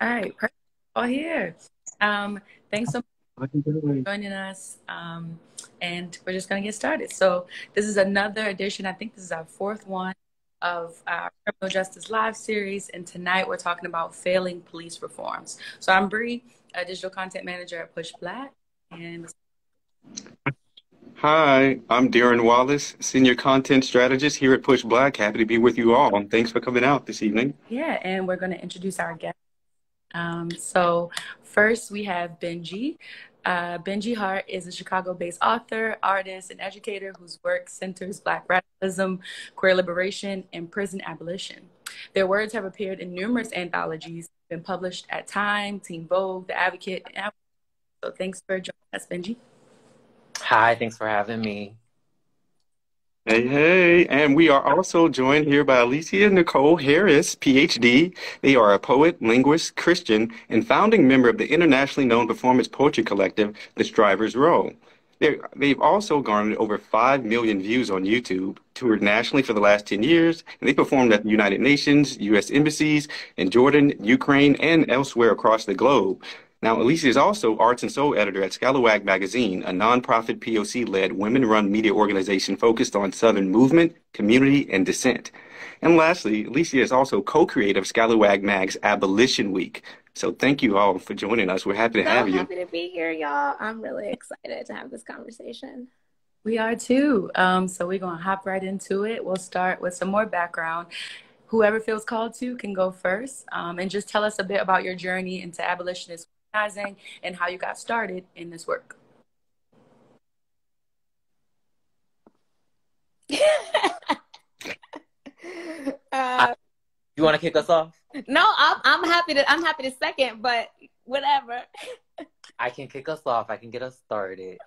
All right, perfect. All here. Um, thanks so much for joining us. Um, and we're just going to get started. So, this is another edition. I think this is our fourth one of our Criminal Justice Live series. And tonight we're talking about failing police reforms. So, I'm Bree, a digital content manager at Push Black. And Hi, I'm Darren Wallace, Senior Content Strategist here at Push Black. Happy to be with you all. Thanks for coming out this evening. Yeah, and we're going to introduce our guest. Um, so, first we have Benji. Uh, Benji Hart is a Chicago based author, artist, and educator whose work centers Black radicalism, queer liberation, and prison abolition. Their words have appeared in numerous anthologies, been published at Time, Teen Vogue, The Advocate. So, thanks for joining us, Benji. Hi, thanks for having me. Hey, hey, and we are also joined here by Alysia Nicole Harris, PhD. They are a poet, linguist, Christian, and founding member of the internationally known performance poetry collective, The Strivers Row. they have also garnered over 5 million views on YouTube, toured nationally for the last 10 years, and they performed at the United Nations, U.S. embassies in Jordan, Ukraine, and elsewhere across the globe. Now, Alysia is also Arts and Soul editor at Scalawag Magazine, a nonprofit POC led women run media organization focused on Southern movement, community, and dissent. And lastly, Alysia is also co creator of Scalawag Mag's Abolition Week. So thank you all for joining us. We're happy to so have you. happy to be here, y'all. I'm really excited to have this conversation. We are too. Um, so we're going to hop right into it. We'll start with some more background whoever feels called to can go first um, and just tell us a bit about your journey into abolitionist organizing and how you got started in this work. uh, you want to kick us off? No, I'm, I'm happy to. I'm happy to second, but whatever. I can kick us off. I can get us started.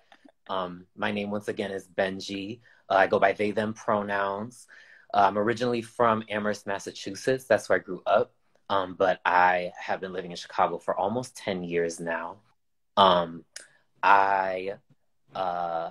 Um, my name once again is Benji. Uh, I go by they them pronouns. Uh, I'm originally from Amherst, Massachusetts. That's where I grew up. Um, but I have been living in Chicago for almost 10 years now. Um, I uh,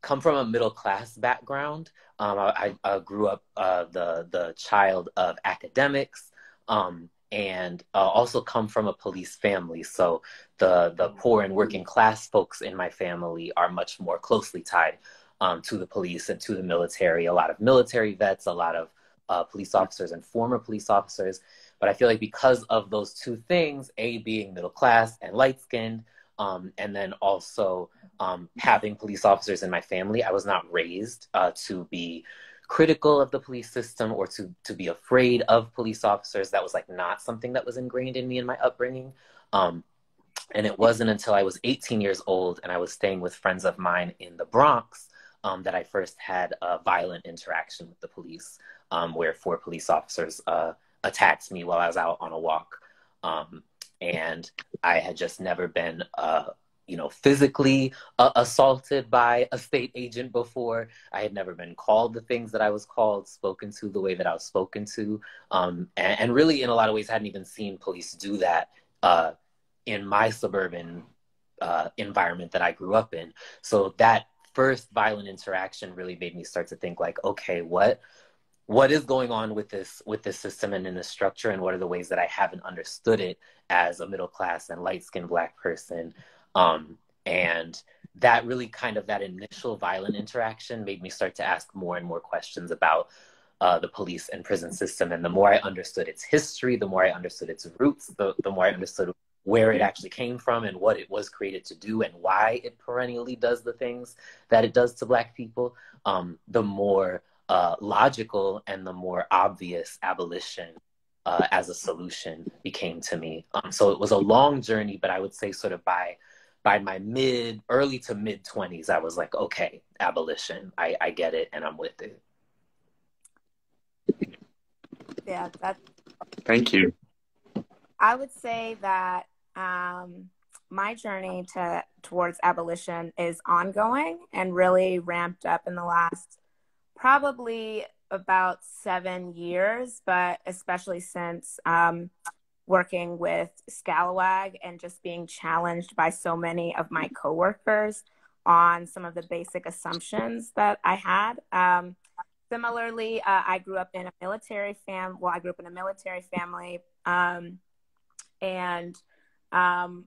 come from a middle class background. Um, I, I, grew up uh, the, the child of academics um, and uh, also come from a police family. So the, the poor and working class folks in my family are much more closely tied um, to the police and to the military. A lot of military vets, a lot of uh, police officers and former police officers. But I feel like because of those two things, A, being middle class and light skinned, um, and then also um, having police officers in my family, I was not raised uh, to be critical of the police system or to, to be afraid of police officers. That was like not something that was ingrained in me in my upbringing. Um, and it wasn't until I was 18 years old and I was staying with friends of mine in the Bronx um, that I first had a violent interaction with the police, um, where four police officers uh, attacked me while I was out on a walk. Um, and I had just never been, uh, you know, physically uh, assaulted by a state agent before. I had never been called the things that I was called, spoken to the way that I was spoken to. Um, and, and, really, in a lot of ways, hadn't even seen police do that uh, in my suburban uh, environment that I grew up in. So that first violent interaction really made me start to think like, okay, what what is going on with this with this system and in this structure and what are the ways that i haven't understood it as a middle class and light skinned black person. Um, and that really kind of that initial violent interaction made me start to ask more and more questions about uh, the police and prison system. And the more i understood its history the more i understood its roots the, the more i understood where it actually came from and what it was created to do and why it perennially does the things that it does to black people um, the more uh, logical and the more obvious abolition uh, as a solution became to me. Um, so it was a long journey, but I would say sort of by by my mid early to mid 20s i was like okay abolition. I, I get it and i'm with it. Yeah that thank you. I would say that um, my journey to towards abolition is ongoing and really ramped up in the last probably about seven years, but especially since um, working with Scalawag and just being challenged by so many of my coworkers on some of the basic assumptions that I had. Um, similarly, uh, I grew up in a military fam. Well, I grew up in a military family, um, and um,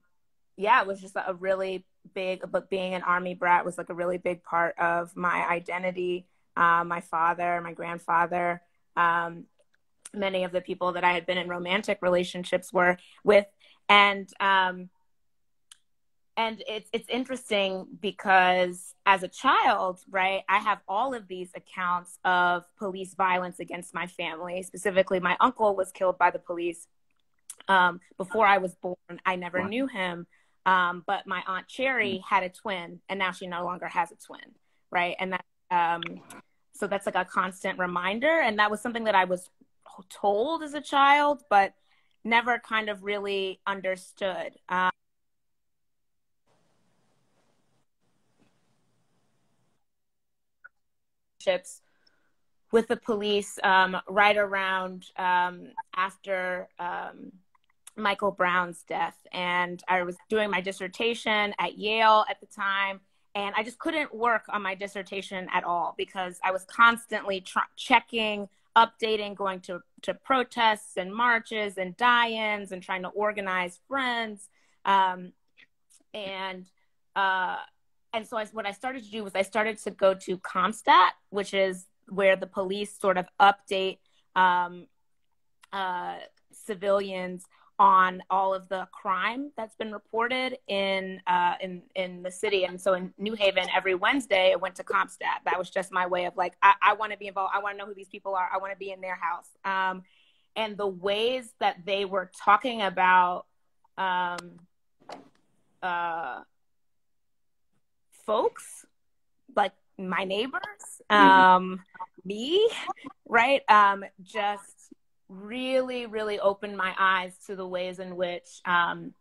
yeah, it was just a really big. But being an army brat was like a really big part of my identity. Uh, my father, my grandfather, um, many of the people that I had been in romantic relationships were with, and um, and it's it's interesting because as a child right i have all of these accounts of police violence against my family specifically my uncle was killed by the police um, before i was born i never wow. knew him um, but my aunt cherry mm. had a twin and now she no longer has a twin right and that um, so that's like a constant reminder and that was something that i was told as a child but never kind of really understood um, with the police um, right around um, after um, Michael Brown's death. And I was doing my dissertation at Yale at the time. And I just couldn't work on my dissertation at all because I was constantly tr- checking, updating, going to, to protests and marches and die ins and trying to organize friends. Um, and uh, and so I, what I started to do was I started to go to CompStat, which is where the police sort of update um, uh, civilians on all of the crime that's been reported in uh, in in the city. And so in New Haven, every Wednesday, I went to CompStat. That was just my way of like, I, I want to be involved. I want to know who these people are. I want to be in their house. Um, and the ways that they were talking about um, uh, folks, like my neighbors, mm-hmm. um, me, right? Um, just really, really opened my eyes to the ways in which um,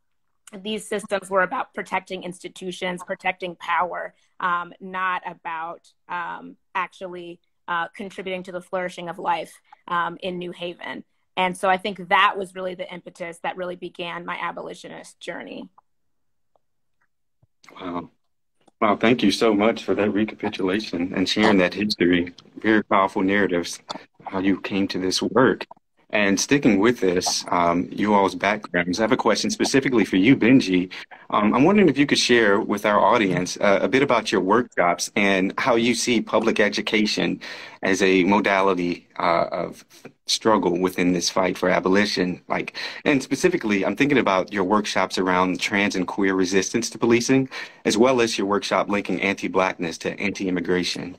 these systems were about protecting institutions, protecting power, um, not about um, actually uh, contributing to the flourishing of life um, in New Haven. And so I think that was really the impetus that really began my abolitionist journey. Wow. Wow, thank you so much for that recapitulation and sharing that history. Very powerful narratives, how you came to this work. And sticking with this, um, you all's backgrounds, I have a question specifically for you, Benji. Um, I'm wondering if you could share with our audience uh, a bit about your workshops and how you see public education as a modality uh, of struggle within this fight for abolition. Like, and specifically, I'm thinking about your workshops around trans and queer resistance to policing, as well as your workshop linking anti-blackness to anti-immigration.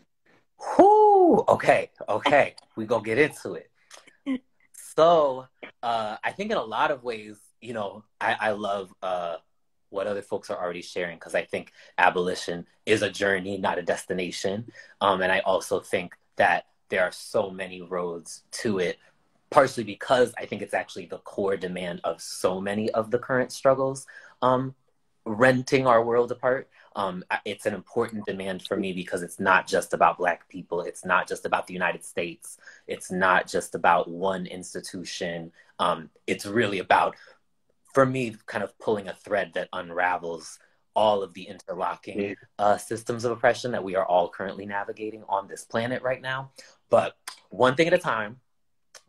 Whoo! Okay, okay, we gonna get into it. So uh, I think in a lot of ways, you know, I, I love uh, what other folks are already sharing because I think abolition is a journey, not a destination. Um, and I also think that there are so many roads to it, partially because I think it's actually the core demand of so many of the current struggles um, renting our world apart um, it's an important demand for me because it's not just about Black people. It's not just about the United States. It's not just about one institution. Um, it's really about, for me, kind of pulling a thread that unravels all of the interlocking uh, systems of oppression that we are all currently navigating on this planet right now. But one thing at a time,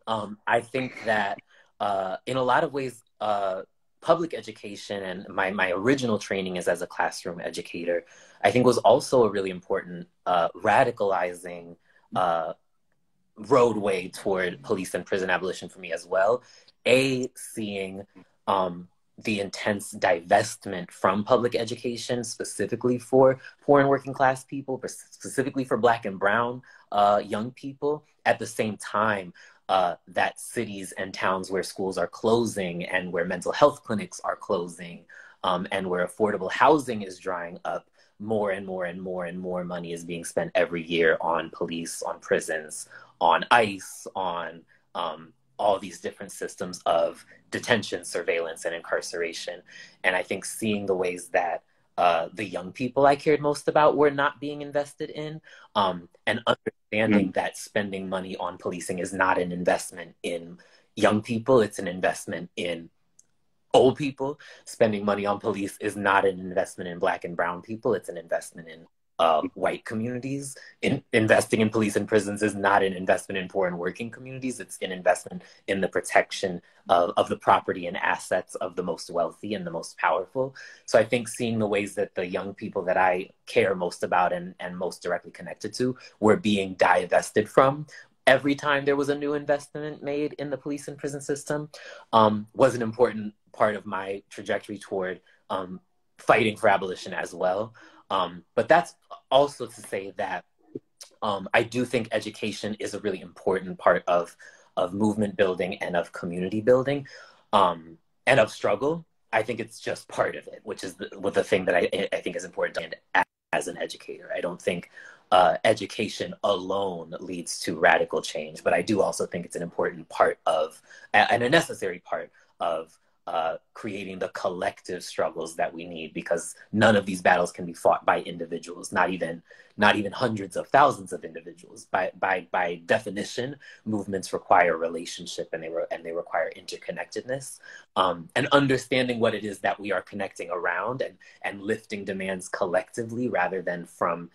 um, I think that uh, in a lot of ways, uh, public education and my, my original training is as a classroom educator, I think was also a really important uh, radicalizing uh, roadway toward police and prison abolition for me as well. A, seeing um, the intense divestment from public education, specifically for poor and working class people, specifically for Black and Brown uh, young people, at the same time, uh, that cities and towns where schools are closing and where mental health clinics are closing um, and where affordable housing is drying up, more and more and more and more money is being spent every year on police, on prisons, on ICE, on um, all these different systems of detention, surveillance, and incarceration. And I think seeing the ways that uh, the young people I cared most about were not being invested in, um, and understanding mm-hmm. that spending money on policing is not an investment in young people, it's an investment in old people. Spending money on police is not an investment in black and brown people, it's an investment in uh, white communities. In, investing in police and prisons is not an investment in poor and working communities. It's an investment in the protection of, of the property and assets of the most wealthy and the most powerful. So I think seeing the ways that the young people that I care most about and, and most directly connected to were being divested from every time there was a new investment made in the police and prison system um, was an important part of my trajectory toward um, fighting for abolition as well. Um, but that's also to say that um, I do think education is a really important part of of movement building and of community building um, and of struggle. I think it's just part of it, which is the, the thing that I, I think is important to as an educator. I don't think uh, education alone leads to radical change, but I do also think it's an important part of and a necessary part of uh, creating the collective struggles that we need because none of these battles can be fought by individuals not even not even hundreds of thousands of individuals. By by by definition movements require relationship and they re- and they require interconnectedness. Um, and understanding what it is that we are connecting around and and lifting demands collectively rather than from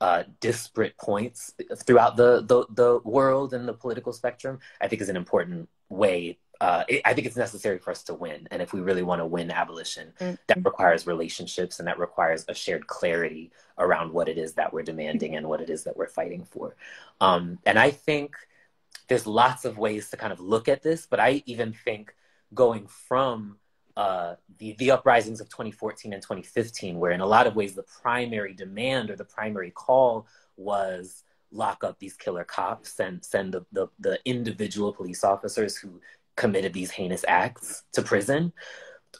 uh, disparate points throughout the, the the world and the political spectrum i think is an important way uh, it, I think it's necessary for us to win. And if we really want to win abolition, mm-hmm. that requires relationships and that requires a shared clarity around what it is that we're demanding and what it is that we're fighting for. Um, and I think there's lots of ways to kind of look at this, but I even think going from uh, the, the uprisings of 2014 and 2015, where in a lot of ways the primary demand or the primary call was lock up these killer cops and send the, the, the individual police officers who committed these heinous acts to prison.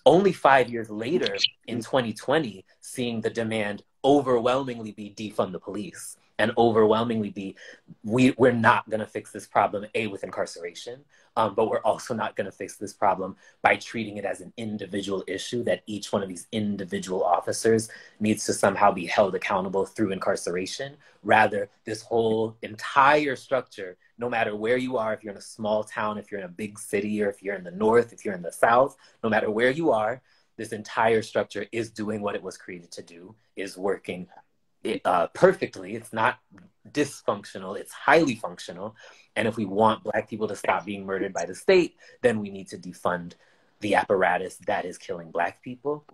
Only five years later, in 2020, seeing the demand overwhelmingly be defund the police and overwhelmingly be we, we're not going to fix this problem a with incarceration um, but we're also not going to fix this problem by treating it as an individual issue that each one of these individual officers needs to somehow be held accountable through incarceration. Rather this whole entire structure no matter where you are if you're in a small town if you're in a big city or if you're in the north if you're in the south no matter where you are this entire structure is doing what it was created to do is working uh, perfectly. It's not dysfunctional, it's highly functional. And if we want Black people to stop being murdered by the state, then we need to defund the apparatus that is killing Black people.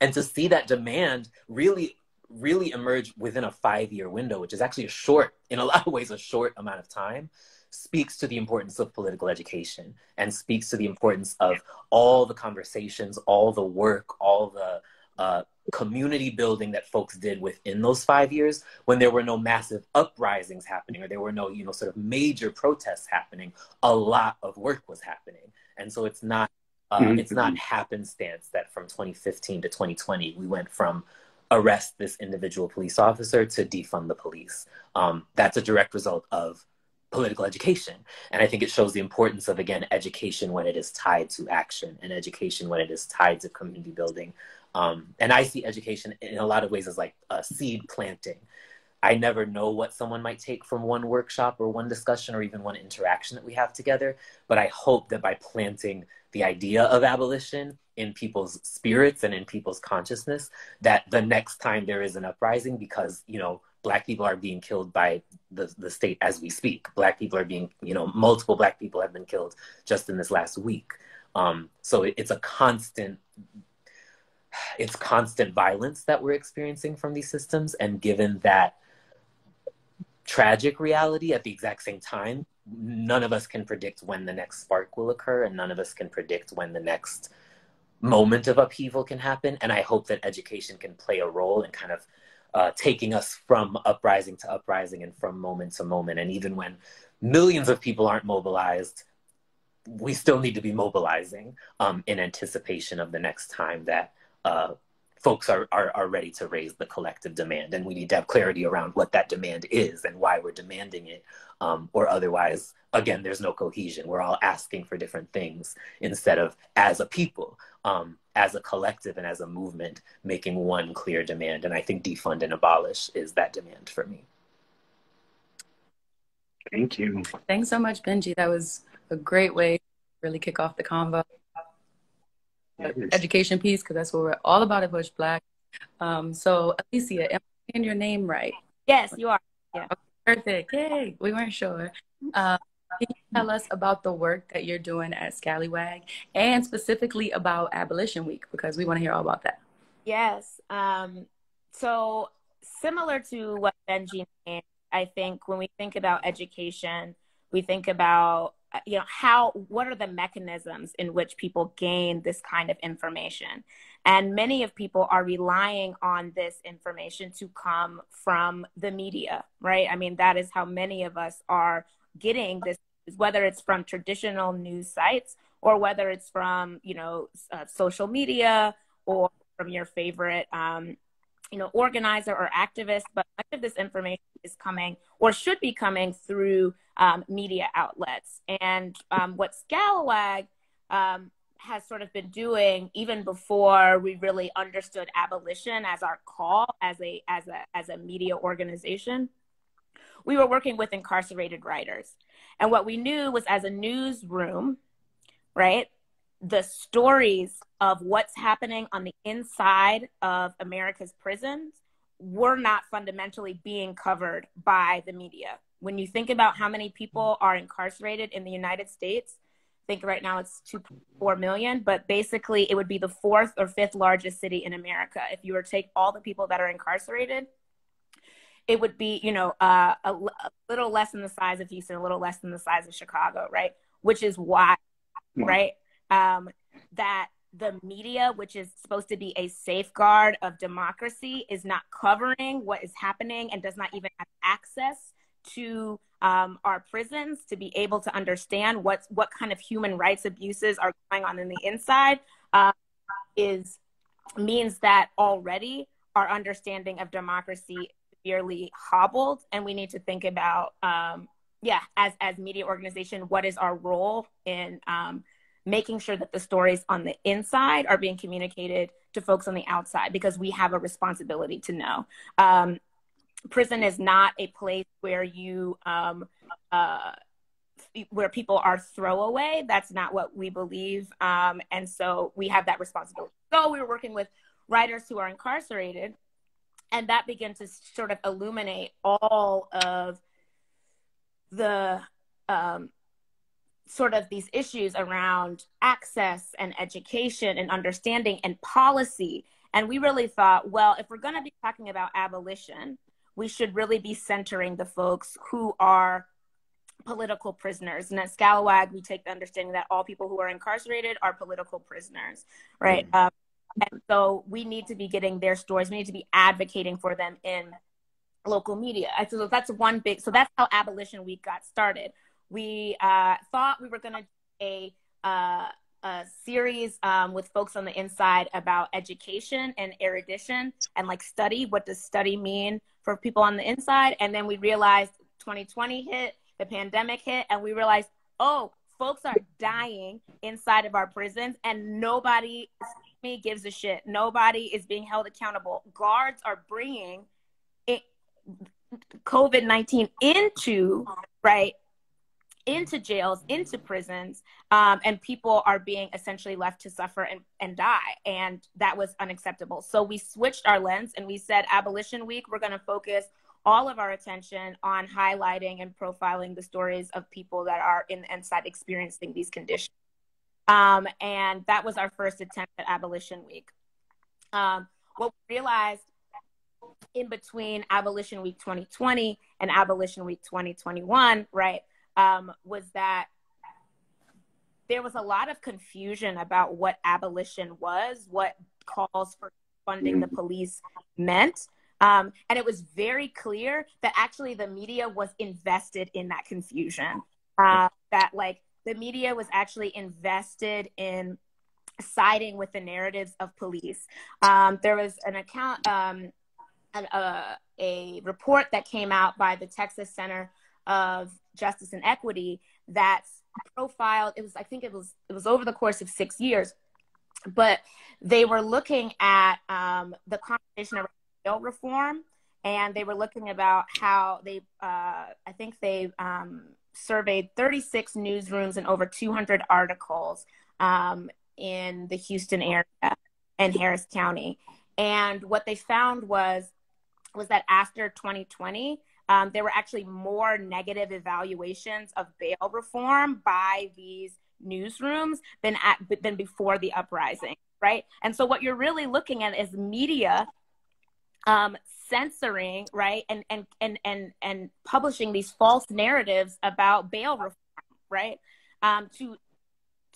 And to see that demand really, really emerge within a five year window, which is actually a short, in a lot of ways, a short amount of time, speaks to the importance of political education and speaks to the importance of all the conversations, all the work, all the uh, community building that folks did within those five years when there were no massive uprisings happening or there were no you know sort of major protests happening a lot of work was happening. And so it's not uh, mm-hmm. it's not happenstance that from 2015 to 2020 we went from arrest this individual police officer to defund the police. Um, that's a direct result of political education. And i think it shows the importance of again education when it is tied to action and education when it is tied to community building um, and I see education in a lot of ways as like a seed planting. I never know what someone might take from one workshop or one discussion or even one interaction that we have together. But I hope that by planting the idea of abolition in people's spirits and in people's consciousness, that the next time there is an uprising, because, you know, black people are being killed by the, the state as we speak. Black people are being, you know, multiple black people have been killed just in this last week. Um, so it, it's a constant it's constant violence that we're experiencing from these systems. And given that tragic reality at the exact same time, none of us can predict when the next spark will occur, and none of us can predict when the next moment of upheaval can happen. And I hope that education can play a role in kind of uh, taking us from uprising to uprising and from moment to moment. And even when millions of people aren't mobilized, we still need to be mobilizing um, in anticipation of the next time that uh, folks are, are, are ready to raise the collective demand. And we need to have clarity around what that demand is and why we're demanding it. Um, or otherwise, again, there's no cohesion. We're all asking for different things instead of as a people, um, as a collective and as a movement, making one clear demand. And I think defund and abolish is that demand for me. Thank you. Thanks so much, Benji. That was a great way to really kick off the convo education piece because that's what we're all about at Push Black. Um, so Alysia, am I saying your name right? Yes, you are. Yeah. Okay, perfect. Yay. We weren't sure. Um, can you tell us about the work that you're doing at Scalawag and specifically about Abolition Week? Because we want to hear all about that. Yes. Um, so, similar to what Benji named, I think when we think about education, we think about you know how what are the mechanisms in which people gain this kind of information? And many of people are relying on this information to come from the media right? I mean that is how many of us are getting this whether it's from traditional news sites or whether it's from you know uh, social media or from your favorite um, you know organizer or activist but much of this information is coming or should be coming through um, media outlets. And um, what scalawag um, has sort of been doing even before we really understood abolition as our call as a as a as a media organization we were working with incarcerated writers. And what we knew was as a newsroom right the stories of what's happening on the inside of America's prisons were not fundamentally being covered by the media. When you think about how many people are incarcerated in the United States, I think right now it's 2.4 million, but basically it would be the fourth or fifth largest city in America. If you were to take all the people that are incarcerated, it would be, you know, uh, a, a little less than the size of Houston, a little less than the size of Chicago, right? Which is why, right? Um, that the media, which is supposed to be a safeguard of democracy, is not covering what is happening and does not even have access to um, our prisons to be able to understand what what kind of human rights abuses are going on in the inside uh, is means that already our understanding of democracy is severely hobbled, and we need to think about um, yeah as as media organization what is our role in um, making sure that the stories on the inside are being communicated to folks on the outside because we have a responsibility to know. Um, prison is not a place where you um, uh, where people are throwaway. That's not what we believe, um, and so we have that responsibility. So we were working with writers who are incarcerated, and that began to sort of illuminate all of the um, sort of these issues around access and education and understanding and policy. And we really thought, well, if we're going to be talking about abolition, we should really be centering the folks who are political prisoners. And at Scalawag, we take the understanding that all people who are incarcerated are political prisoners, right? Mm. Um, and so we need to be getting their stories. We need to be advocating for them in local media. So that's one big. So that's how Abolition Week got started we uh, thought we were going to do a, uh, a series um, with folks on the inside about education and erudition and like study. What does study mean for people on the inside? And then we realized 2020 hit, the pandemic hit, and we realized, oh, folks are dying inside of our prisons and nobody me gives a shit. Nobody is being held accountable. Guards are bringing COVID 19 into, right, into jails, into prisons, um, and people are being essentially left to suffer and, and die. And that was unacceptable. So we switched our lens and we said, Abolition Week, we're going to focus all of our attention on highlighting and profiling the stories of people that are in the inside experiencing these conditions. Um, and that was our first attempt at Abolition Week. Um, what we realized in between Abolition Week 2020 and Abolition Week 2021, right, um, was that there was a lot of confusion about what abolition was, what calls for funding the police meant. Um, and it was very clear that actually the media was invested in that confusion. Uh, that like the media was actually invested in siding with the narratives of police. Um, there was an account, um, an, uh, a report that came out by the Texas Center of justice and equity that's profiled it was i think it was it was over the course of six years but they were looking at um, the conversation around bail reform and they were looking about how they uh, i think they um, surveyed 36 newsrooms and over 200 articles um, in the houston area and harris county. And what they found was was that after 2020, um, there were actually more negative evaluations of bail reform by these newsrooms than at than before the uprising, right? And so what you're really looking at is media um, censoring, right, and and and and and publishing these false narratives about bail reform, right, um, to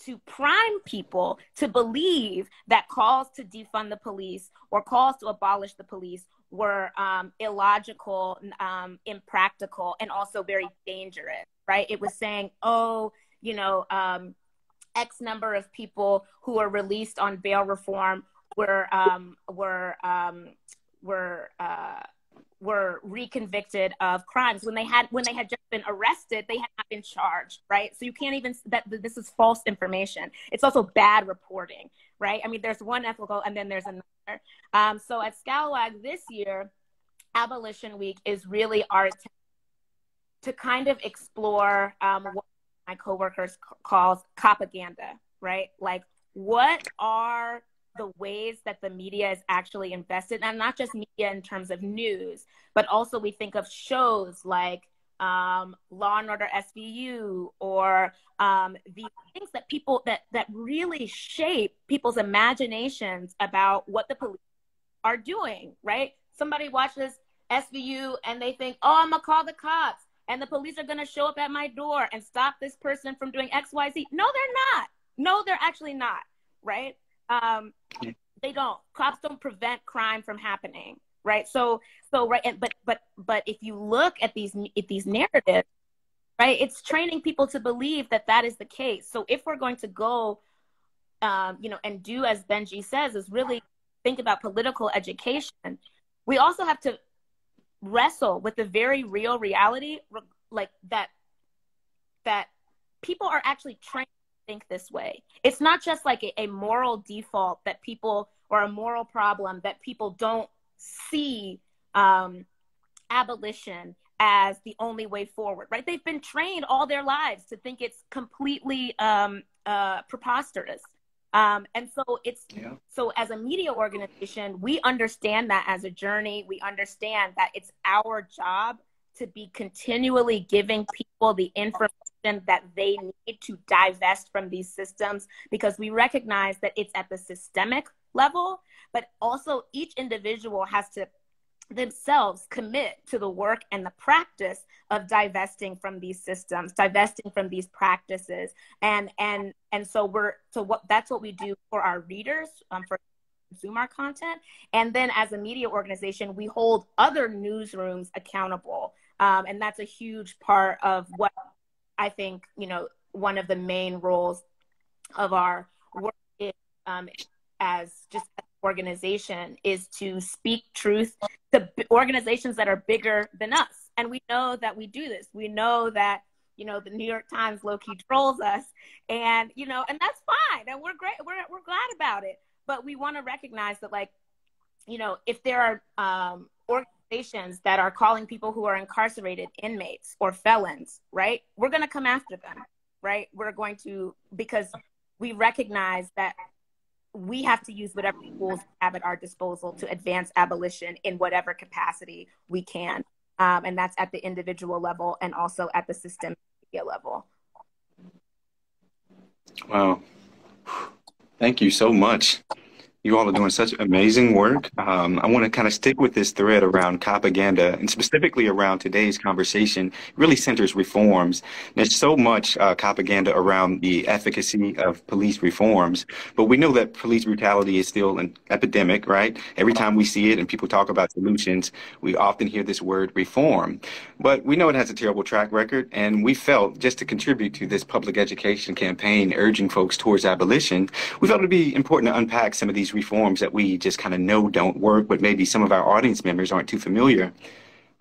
to prime people to believe that calls to defund the police or calls to abolish the police were um, illogical, um, impractical, and also very dangerous, right? It was saying, oh, you know, um, X number of people who were released on bail reform were um, were um, were uh, were reconvicted of crimes. When they had when they had just been arrested they had not been charged right? So you can't even that this is false information. It's also bad reporting right? I mean there's one ethical and then there's another. Um, so at scalawag this year abolition week is really our attempt to kind of explore um, what my coworkers calls propaganda right? Like what are the ways that the media is actually invested, and not just media in terms of news, but also we think of shows like um, Law and Order SVU or um, the things that people that that really shape people's imaginations about what the police are doing. Right? Somebody watches SVU and they think, "Oh, I'm gonna call the cops." And the police are going to show up at my door and stop this person from doing X, Y, Z. No, they're not. No, they're actually not. Right. Um, they don't. Cops don't prevent crime from happening, right? So, so right. And, but, but, but if you look at these, at these narratives, right, it's training people to believe that that is the case. So, if we're going to go, um, you know, and do as Benji says, is really think about political education. We also have to wrestle with the very real reality, like that, that people are actually trained think this way. It's not just like a, a moral default that people or a moral problem that people don't see um, abolition as the only way forward, right? They've been trained all their lives to think it's completely um, uh, preposterous. Um, and so it's yeah. so as a media organization, we understand that as a journey. We understand that it's our job to be continually giving people the information that they need to divest from these systems because we recognize that it's at the systemic level, but also each individual has to themselves commit to the work and the practice of divesting from these systems divesting from these practices. And and and so we're so what that's what we do for our readers um, for consume our content. And then as a media organization we hold other newsrooms accountable. Um, and that's a huge part of what I think, you know, one of the main roles of our work is, um, as just an organization is to speak truth to organizations that are bigger than us. And we know that we do this. We know that, you know, the New York Times low key trolls us and, you know, and that's fine. And we're great. We're, we're glad about it. But we want to recognize that like, you know, if there are um, organizations that are calling people who are incarcerated inmates or felons, right? We're going to come after them, right? We're going to, because we recognize that we have to use whatever tools we have at our disposal to advance abolition in whatever capacity we can. Um, and that's at the individual level and also at the systemic level. Wow. Thank you so much. You all are doing such amazing work. Um, I want to kind of stick with this thread around propaganda and specifically around today's conversation really centers reforms. There's so much uh, propaganda around the efficacy of police reforms, but we know that police brutality is still an epidemic, right? Every time we see it and people talk about solutions, we often hear this word reform. But we know it has a terrible track record, and we felt just to contribute to this public education campaign urging folks towards abolition, we felt it would be important to unpack some of these reforms that we just kind of know don't work, but maybe some of our audience members aren't too familiar.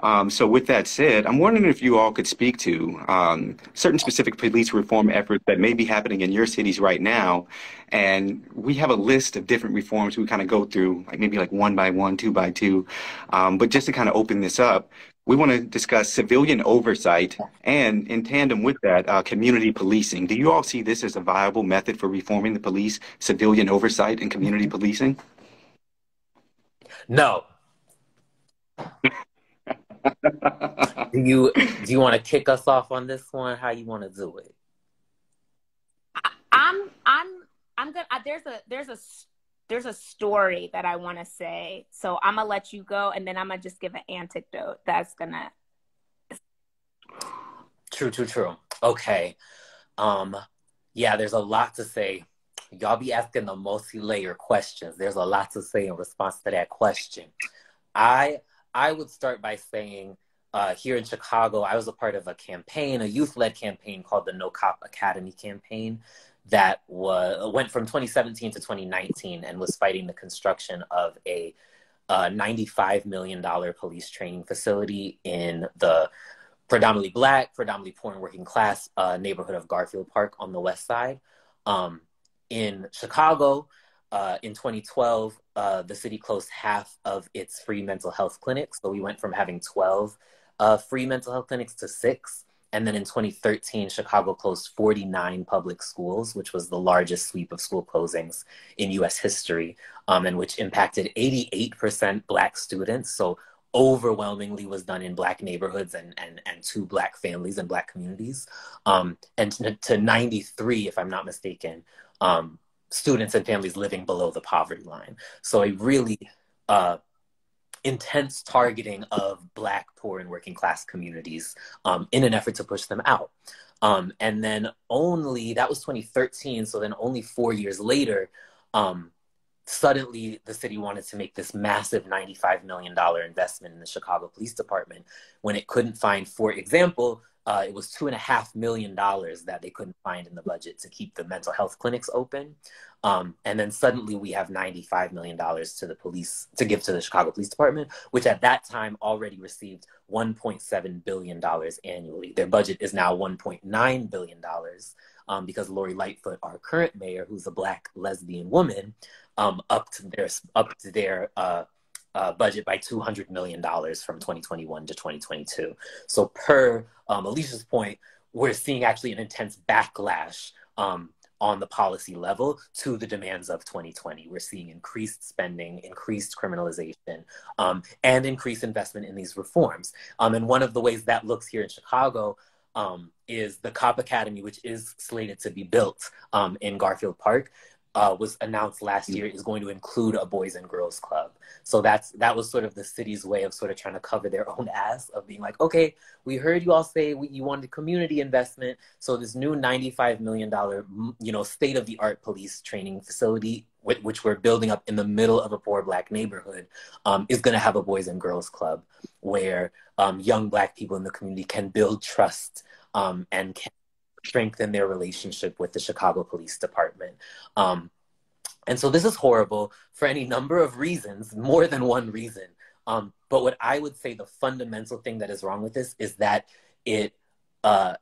Um, so with that said, I'm wondering if you all could speak to um, certain specific police reform efforts that may be happening in your cities right now. And we have a list of different reforms we kind of go through, like maybe like one by one, two by two. Um, but just to kind of open this up, we want to discuss civilian oversight and, in tandem with that, uh, community policing. Do you all see this as a viable method for reforming the police, civilian oversight and community policing? No. do you do you want to kick us off on this one? How you want to do it? I'm I'm I'm good. There's a there's a there's a story that I want to say, so I'm gonna let you go, and then I'm gonna just give an anecdote that's gonna. True, true, true. Okay, um, yeah, there's a lot to say. Y'all be asking the multi-layer questions. There's a lot to say in response to that question. I I would start by saying uh, here in Chicago, I was a part of a campaign, a youth-led campaign called the No Cop Academy campaign that was, went from 2017 to 2019 and was fighting the construction of a uh, $95 million police training facility in the predominantly black, predominantly poor and working class uh, neighborhood of Garfield Park on the west side. Um, in Chicago, uh, in 2012, uh, the city closed half of its free mental health clinics. So we went from having 12 uh, free mental health clinics to six. And then in 2013, Chicago closed 49 public schools, which was the largest sweep of school closings in US history, um, and which impacted 88% Black students. So overwhelmingly was done in Black neighborhoods and, and, and to Black families and Black communities. Um, and to, to, 93, if I'm not mistaken, um, students and families living below the poverty line. So a really uh, intense targeting of Black, poor, and working class communities um, in an effort to push them out. Um, and then only, that was 2013, so then only four years later, um, suddenly the city wanted to make this massive $95 million investment in the Chicago Police Department when it couldn't find, for example, uh, it was two and a half million dollars that they couldn't find in the budget to keep the mental health clinics open. Um, and then suddenly we have $95 million to the police to give to the Chicago Police Department, which at that time already received $1.7 billion annually. Their budget is now $1.9 billion um, because Lori Lightfoot, our current mayor, who's a black lesbian woman, um, upped their, upped their uh, uh, budget by $200 million from 2021 to 2022. So per um, Alysia's point, we're seeing actually an intense backlash um, on the policy level to the demands of 2020. We're seeing increased spending, increased criminalization, um, and increased investment in these reforms. Um, and one of the ways that looks here in Chicago um, is the Cop Academy, which is slated to be built um, in Garfield Park uh, was announced last year is going to include a boys and girls club. So that's that was sort of the city's way of sort of trying to cover their own ass of being like, okay, we heard you all say we, you wanted community investment, so this new ninety-five million dollar, you know, state-of-the-art police training facility, which, which, we're building up in the middle of a poor black neighborhood, um, is going to have a boys and girls club where um, young black people in the community can build trust um, and can strengthen their relationship with the Chicago Police Department. Um, and so this is horrible for any number of reasons, more than one reason. Um, but what I would say the fundamental thing that is wrong with this is that it, uh,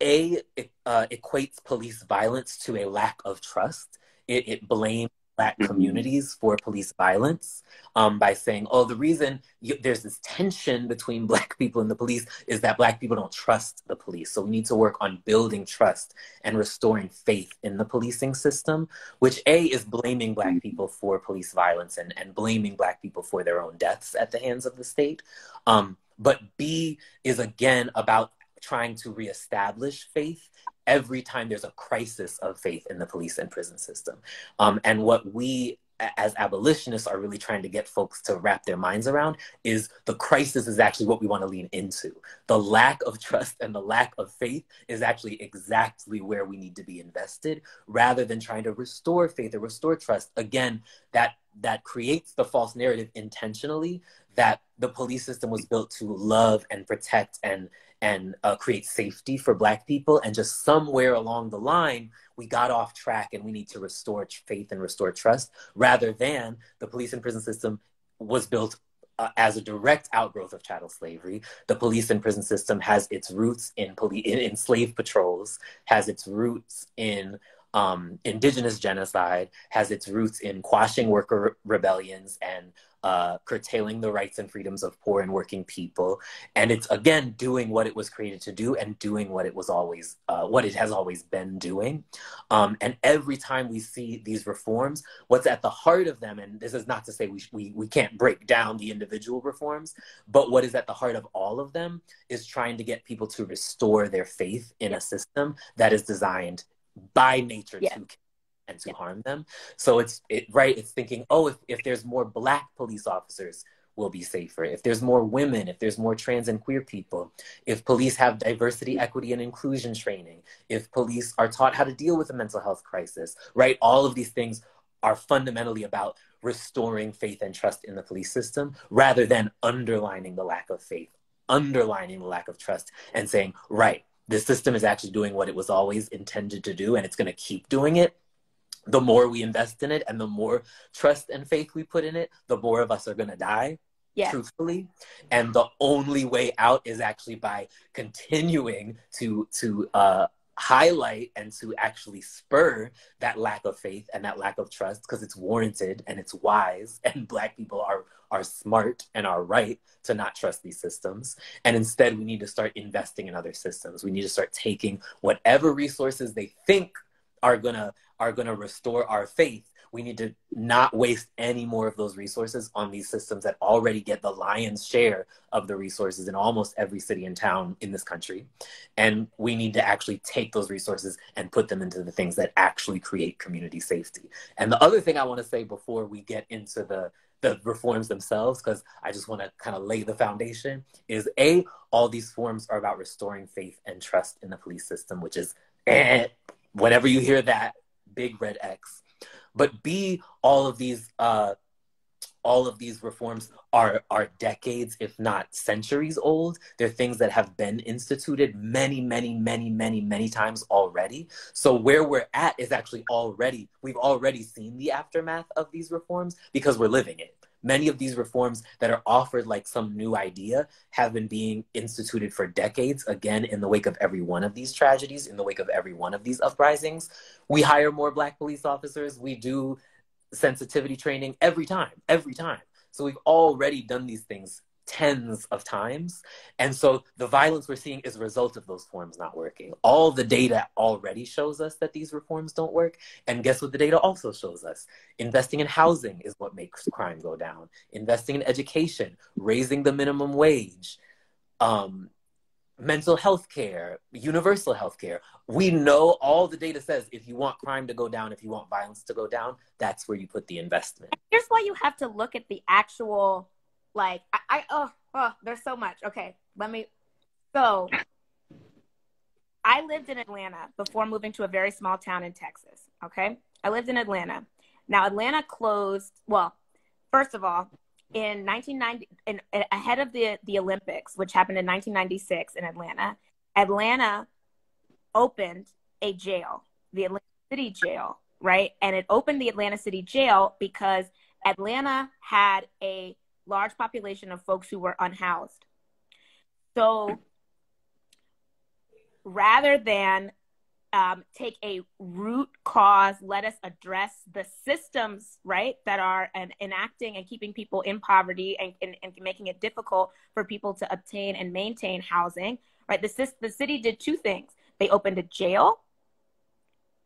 a, it, uh, equates police violence to a lack of trust. It, it blames black mm-hmm. communities for police violence um, by saying, oh, the reason you, there's this tension between black people and the police is that black people don't trust the police. So we need to work on building trust and restoring faith in the policing system, which A is blaming black mm-hmm. people for police violence and, and blaming black people for their own deaths at the hands of the state. Um, but B is again about trying to reestablish faith every time there's a crisis of faith in the police and prison system. Um, and what we as abolitionists are really trying to get folks to wrap their minds around is the crisis is actually what we want to lean into. The lack of trust and the lack of faith is actually exactly where we need to be invested rather than trying to restore faith or restore trust. Again, that that creates the false narrative intentionally that the police system was built to love and protect and and uh, create safety for black people and just somewhere along the line we got off track and we need to restore faith and restore trust rather than the police and prison system was built uh, as a direct outgrowth of chattel slavery. The police and prison system has its roots in, poli- in, in slave patrols, has its roots in um, indigenous genocide has its roots in quashing worker rebellions and uh, curtailing the rights and freedoms of poor and working people. And it's again doing what it was created to do and doing what it was always, uh, what it has always been doing. Um, and every time we see these reforms, what's at the heart of them, and this is not to say we, we, we can't break down the individual reforms, but what is at the heart of all of them is trying to get people to restore their faith in a system that is designed by nature yeah. to and to yeah. harm them. So it's it right. It's thinking, oh, if, if there's more black police officers, we'll be safer. If there's more women, if there's more trans and queer people, if police have diversity, equity, and inclusion training, if police are taught how to deal with a mental health crisis, right? All of these things are fundamentally about restoring faith and trust in the police system rather than underlining the lack of faith, underlining the lack of trust, and saying, right, this system is actually doing what it was always intended to do and it's going to keep doing it the more we invest in it and the more trust and faith we put in it, the more of us are going to die. Yeah. Truthfully, and the only way out is actually by continuing to to uh, highlight and to actually spur that lack of faith and that lack of trust because it's warranted and it's wise and black people are are smart and are right to not trust these systems and instead we need to start investing in other systems we need to start taking whatever resources they think are gonna are gonna restore our faith we need to not waste any more of those resources on these systems that already get the lion's share of the resources in almost every city and town in this country. And we need to actually take those resources and put them into the things that actually create community safety. And the other thing i want to say before we get into the the reforms themselves because i just want to kind of lay the foundation is a all these forms are about restoring faith and trust in the police system which is eh, whenever you hear that, big red X. But B, all of these uh, all of these reforms are are decades, if not centuries old. They're things that have been instituted many, many, many, many, many times already. So where we're at is actually already we've already seen the aftermath of these reforms because we're living it many of these reforms that are offered like some new idea have been being instituted for decades again in the wake of every one of these tragedies in the wake of every one of these uprisings. We hire more black police officers. We do sensitivity training every time every time. So we've already done these things tens of times. And so the violence we're seeing is a result of those forms not working. All the data already shows us that these reforms don't work. And guess what the data also shows us? Investing in housing is what makes crime go down. Investing in education, raising the minimum wage, um, mental health care, universal health care. We know all the data says if you want crime to go down, if you want violence to go down, that's where you put the investment. Here's why you have to look at the actual like I, I oh, oh, there's so much. Okay, let me. So, I lived in Atlanta before moving to a very small town in Texas. Okay, I lived in Atlanta. Now Atlanta closed. Well, first of all, in 1990, in, ahead of the the Olympics, which happened in 1996 in Atlanta, Atlanta opened a jail, the Atlanta City Jail, right? And it opened the Atlanta City Jail because Atlanta had a large population of folks who were unhoused. So rather than um, take a root cause, let us address the systems, right, that are and enacting and keeping people in poverty and, and, and making it difficult for people to obtain and maintain housing, right? The, the city did two things. They opened a jail,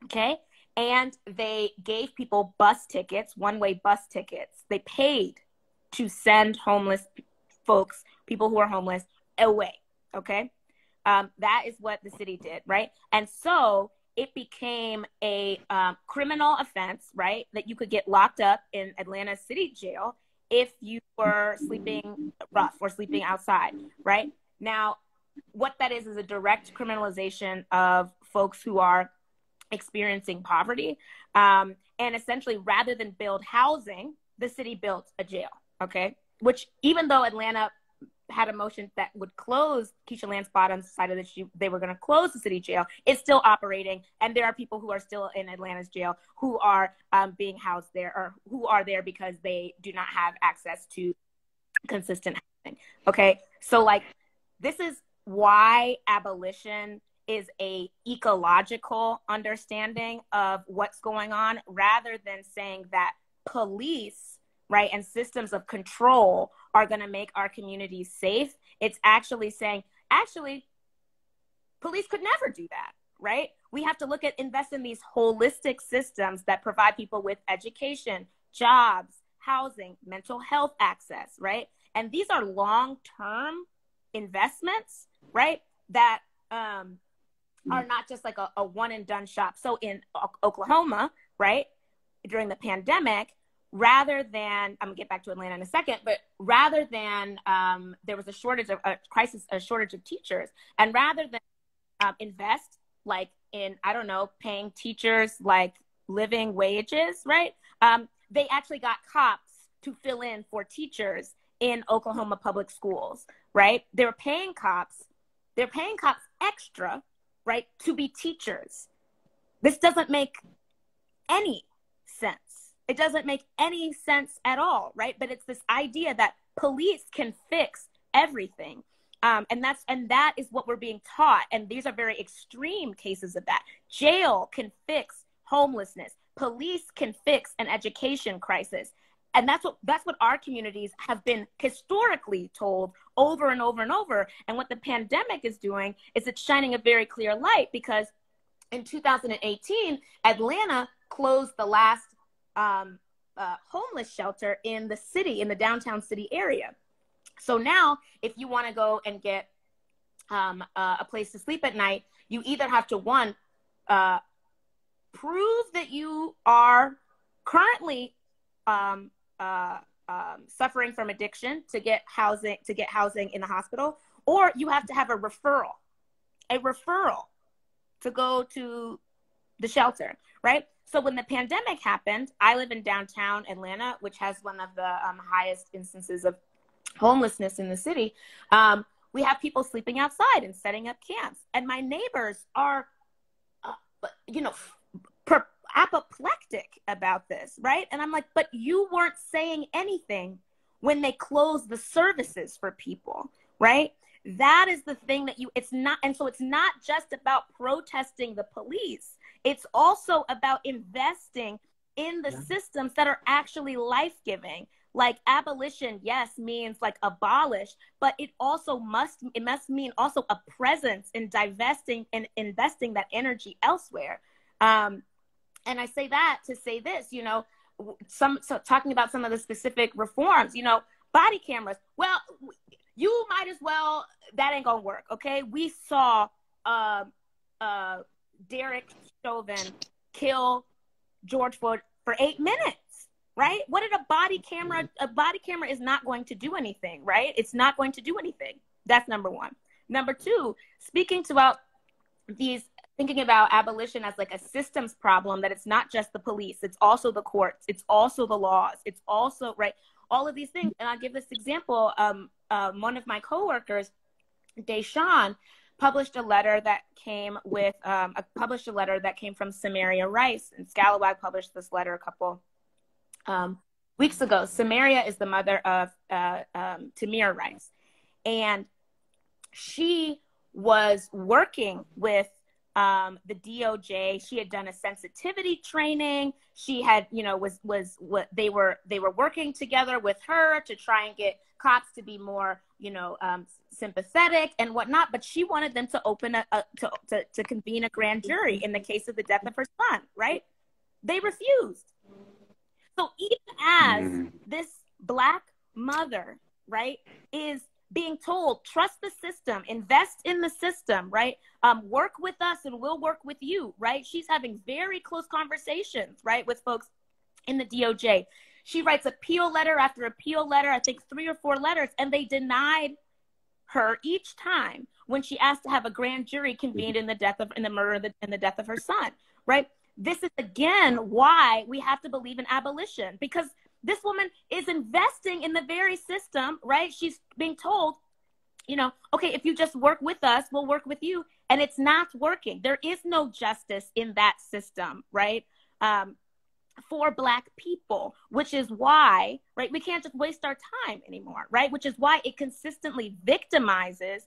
okay, and they gave people bus tickets, one way bus tickets. They paid to send homeless folks, people who are homeless, away. Okay. Um, that is what the city did, right? And so it became a um, criminal offense, right? That you could get locked up in Atlanta City Jail if you were sleeping rough or sleeping outside, right? Now, what that is is a direct criminalization of folks who are experiencing poverty. Um, and essentially, rather than build housing, the city built a jail. Okay. Which even though Atlanta had a motion that would close Keisha Lance Bottoms decided that she they were going to close the city jail. It's still operating, and there are people who are still in Atlanta's jail who are um, being housed there or who are there because they do not have access to consistent housing. Okay, so like this is why abolition is a ecological understanding of what's going on rather than saying that police right? And systems of control are going to make our communities safe. It's actually saying actually police could never do that right? We have to look at invest in these holistic systems that provide people with education jobs housing mental health access right? And these are long term investments right? That um, are not just like a, a one and done shop. So in o- oklahoma right during the pandemic rather than i'm gonna get back to atlanta in a second but rather than um, there was a shortage of a crisis a shortage of teachers and rather than um, invest like in i don't know paying teachers like living wages right? Um, they actually got cops to fill in for teachers in oklahoma public schools right? They were paying cops they're paying cops extra right to be teachers. This doesn't make any it doesn't make any sense at all, right? But it's this idea that police can fix everything. Um, and that's and that is what we're being taught. And these are very extreme cases of that. Jail can fix homelessness. Police can fix an education crisis. And that's what that's what our communities have been historically told over and over and over. And what the pandemic is doing is it's shining a very clear light because in 2018, Atlanta closed the last um, uh, homeless shelter in the city, in the downtown city area. So now, if you want to go and get um, uh, a place to sleep at night, you either have to one uh, prove that you are currently um, uh, um, suffering from addiction to get housing to get housing in the hospital, or you have to have a referral, a referral to go to the shelter, right? So when the pandemic happened, I live in downtown Atlanta, which has one of the um, highest instances of homelessness in the city. Um, we have people sleeping outside and setting up camps, and my neighbors are, uh, you know, per- apoplectic about this, right? And I'm like, but you weren't saying anything when they closed the services for people, right? That is the thing that you, it's not, and so it's not just about protesting the police it's also about investing in the yeah. systems that are actually life giving. Like abolition, yes, means like abolish, but it also must it must mean also a presence in divesting and investing that energy elsewhere. Um, and I say that to say this, you know, some so talking about some of the specific reforms, you know, body cameras. Well, you might as well. That ain't gonna work. Okay, we saw uh, uh, Derek Chauvin kill George Floyd for eight minutes, right? What did a body camera? A body camera is not going to do anything, right? It's not going to do anything. That's number one. Number two, speaking about these thinking about abolition as like a systems problem that it's not just the police it's also the courts it's also the laws it's also right all of these things and i'll give this example um, um, one of my coworkers deshawn published a letter that came with um, a, published a letter that came from Samaria Rice, and Scalawag published this letter a couple um, weeks ago. Samaria is the mother of uh, um, Tamir Rice, and she was working with um, the DOJ. She had done a sensitivity training. She had, you know, was was what they were they were working together with her to try and get cops to be more, you know, um, sympathetic and whatnot, but she wanted them to open a, a to, to, to convene a grand jury in the case of the death of her son, right? They refused. So even as mm. this black mother, right, is being told, trust the system, invest in the system, right? Um, work with us and we'll work with you, right? She's having very close conversations, right, with folks in the DOJ. She writes appeal letter after appeal letter, I think three or four letters, and they denied her each time when she asked to have a grand jury convened in the death of in the murder the, in the death of her son right? This is again why we have to believe in abolition because this woman is investing in the very system right? She's being told you know okay if you just work with us we'll work with you and it's not working. There is no justice in that system right? Um, for black people which is why right we can't just waste our time anymore right which is why it consistently victimizes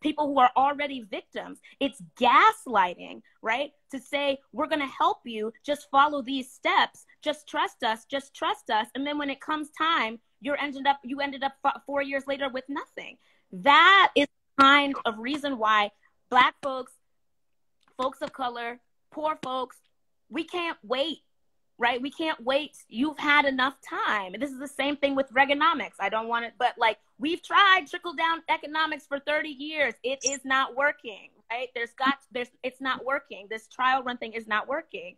people who are already victims. It's gaslighting right to say we're going to help you. Just follow these steps. Just trust us. Just trust us. And then when it comes time you're ended up you ended up four years later with nothing. That is kind of reason why black folks folks of color poor folks we can't wait right? We can't wait. You've had enough time. And this is the same thing with Reaganomics. I don't want it, but like we've tried trickle down economics for 30 years. It is not working, right? There's got, there's, it's not working. This trial run thing is not working.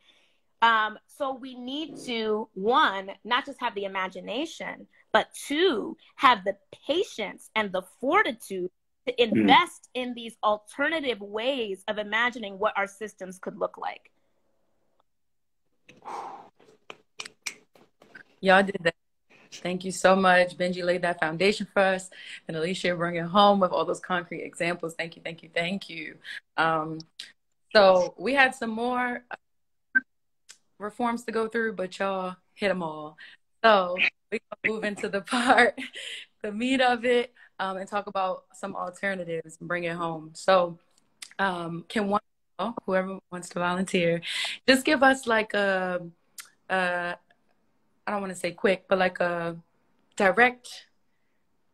Um, so we need to, one, not just have the imagination, but two, have the patience and the fortitude to hmm. invest mm. in these alternative ways of imagining what our systems could look like. Y'all did that. Thank you so much. Benji laid that foundation for us, and Alysia bringing home with all those concrete examples. Thank you, thank you, thank you. Um, so we had some more uh, reforms to go through, but y'all hit them all. So we move into the part, the meat of it, um, and talk about some alternatives and bring it home. So, um, can one, whoever wants to volunteer, just give us like a, a I don't want to say quick, but like a direct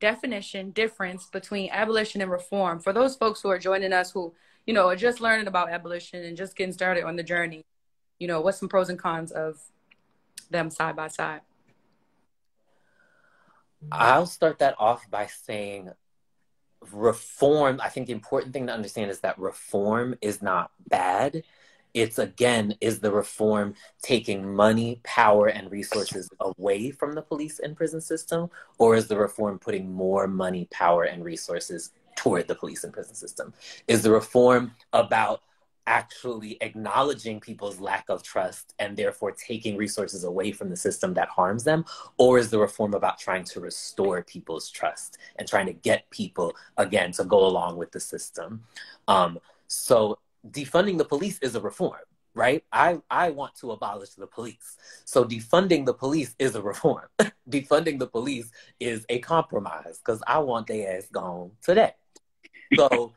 definition difference between abolition and reform for those folks who are joining us who, you know, are just learning about abolition and just getting started on the journey. You know, what's some pros and cons of them side by side? I'll start that off by saying reform. I think the important thing to understand is that reform is not bad it's again is the reform taking money power and resources away from the police and prison system or is the reform putting more money power and resources toward the police and prison system is the reform about actually acknowledging people's lack of trust and therefore taking resources away from the system that harms them? Or is the reform about trying to restore people's trust and trying to get people, again, to go along with the system? Um, so defunding the police is a reform right? I i want to abolish the police. So defunding the police is a reform. Defunding the police is a compromise because i want their ass gone today. So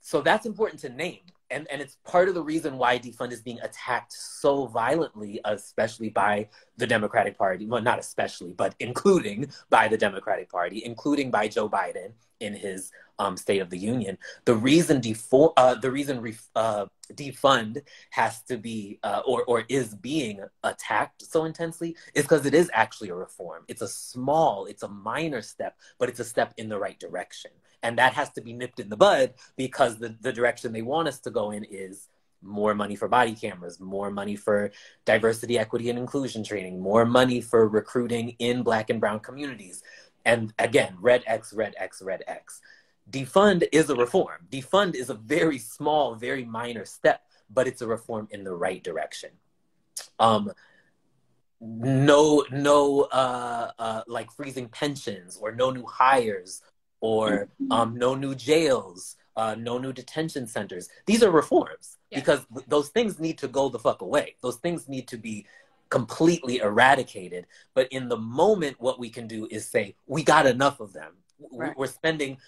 so that's important to name and and it's part of the reason why defund is being attacked so violently especially by the democratic party well not especially but including by the democratic party including by joe biden in his um, State of the Union. The reason defo- uh, the reason ref- uh, defund has to be uh, or or is being attacked so intensely is because it is actually a reform. It's a small, it's a minor step, but it's a step in the right direction, and that has to be nipped in the bud because the the direction they want us to go in is more money for body cameras, more money for diversity, equity, and inclusion training, more money for recruiting in Black and Brown communities. And again, red X, red X, red X. Defund is a reform. Defund is a very small, very minor step, but it's a reform in the right direction. Um, no, no, uh, uh, like freezing pensions or no new hires or um, no new jails, uh, no new detention centers. These are reforms yeah. because th- those things need to go the fuck away. Those things need to be completely eradicated. But in the moment, what we can do is say, we got enough of them. Right. We're spending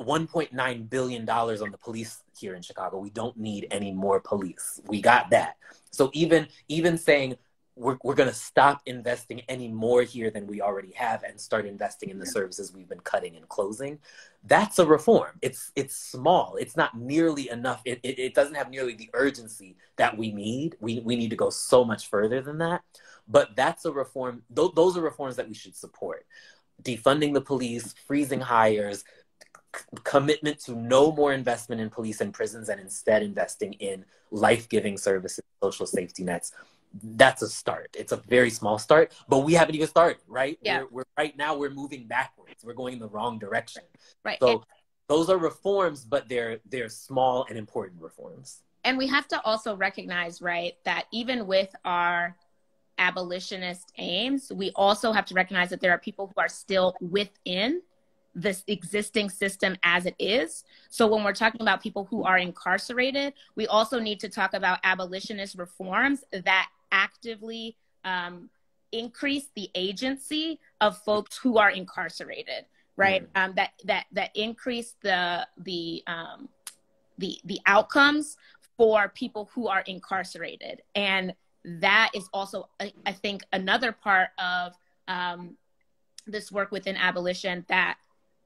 $1.9 billion on the police here in Chicago. We don't need any more police. We got that. So even even saying we're, we're going to stop investing any more here than we already have and start investing in the services we've been cutting and closing. That's a reform. It's it's small. It's not nearly enough. It, it, it doesn't have nearly the urgency that we need. We, we need to go so much further than that. But that's a reform. Th- those are reforms that we should support. Defunding the police freezing hires commitment to no more investment in police and prisons and instead investing in life-giving services social safety nets that's a start. It's a very small start, but we haven't even started, right? Yeah. We're, we're right now we're moving backwards. We're going in the wrong direction. Right. So and, those are reforms, but they're they're small and important reforms. And we have to also recognize, right, that even with our abolitionist aims, we also have to recognize that there are people who are still within this existing system as it is. So when we're talking about people who are incarcerated, we also need to talk about abolitionist reforms that actively um, increase the agency of folks who are incarcerated, right? Mm. Um, that that that increase the the um, the the outcomes for people who are incarcerated, and that is also, I, I think, another part of um, this work within abolition that,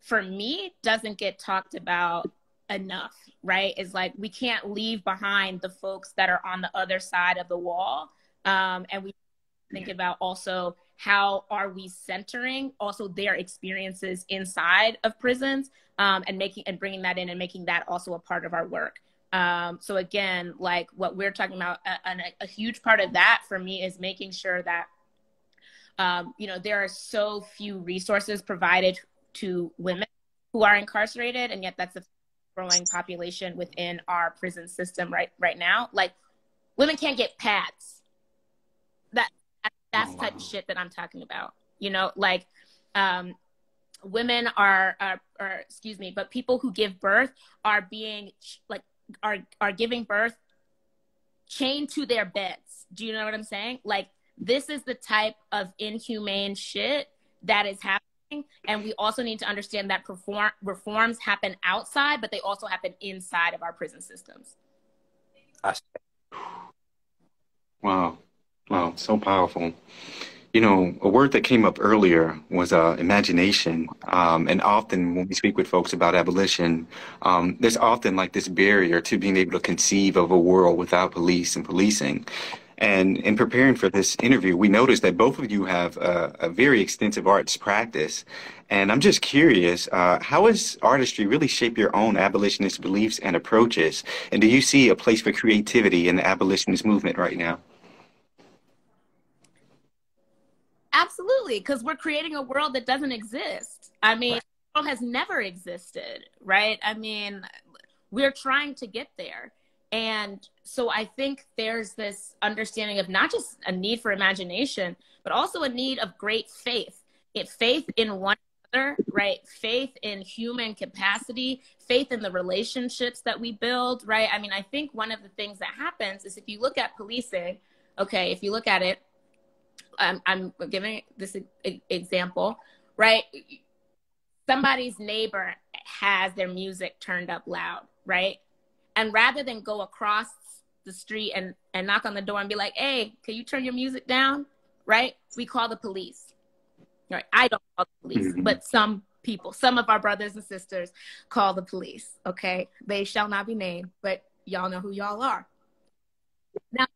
for me, doesn't get talked about enough. Right? Is like we can't leave behind the folks that are on the other side of the wall, um, and we think about also how are we centering also their experiences inside of prisons um, and making and bringing that in and making that also a part of our work. Um, so again like what we're talking about a, a, a, huge part of that for me is making sure that um, you know there are so few resources provided to women who are incarcerated and yet that's a growing population within our prison system right right now. Like women can't get pads that's oh, wow. shit that I'm talking about. You know, like um, women are, are, are, excuse me, but people who give birth are being like are are giving birth chained to their beds. Do you know what I'm saying? Like this is the type of inhumane shit that is happening. And we also need to understand that perform- reforms happen outside, but they also happen inside of our prison systems. Wow. Wow, so powerful. You know, a word that came up earlier was uh, imagination. Um, and often when we speak with folks about abolition, um, there's often like this barrier to being able to conceive of a world without police and policing. And in preparing for this interview, we noticed that both of you have a, a very extensive arts practice. And I'm just curious, uh, how has artistry really shaped your own abolitionist beliefs and approaches? And do you see a place for creativity in the abolitionist movement right now? Absolutely, because we're creating a world that doesn't exist. I mean, right. world has never existed, right? I mean, we're trying to get there. And so I think there's this understanding of not just a need for imagination, but also a need of great faith. It faith in one another, right? Faith in human capacity, faith in the relationships that we build, right? I mean, I think one of the things that happens is if you look at policing, okay, if you look at it, I'm, I'm giving this example, right? Somebody's neighbor has their music turned up loud, right? And rather than go across the street and, and knock on the door and be like, hey, can you turn your music down? Right? We call the police. Right? I don't call the police, mm-hmm. but some people, some of our brothers and sisters call the police. Okay. They shall not be named, but y'all know who y'all are. Now,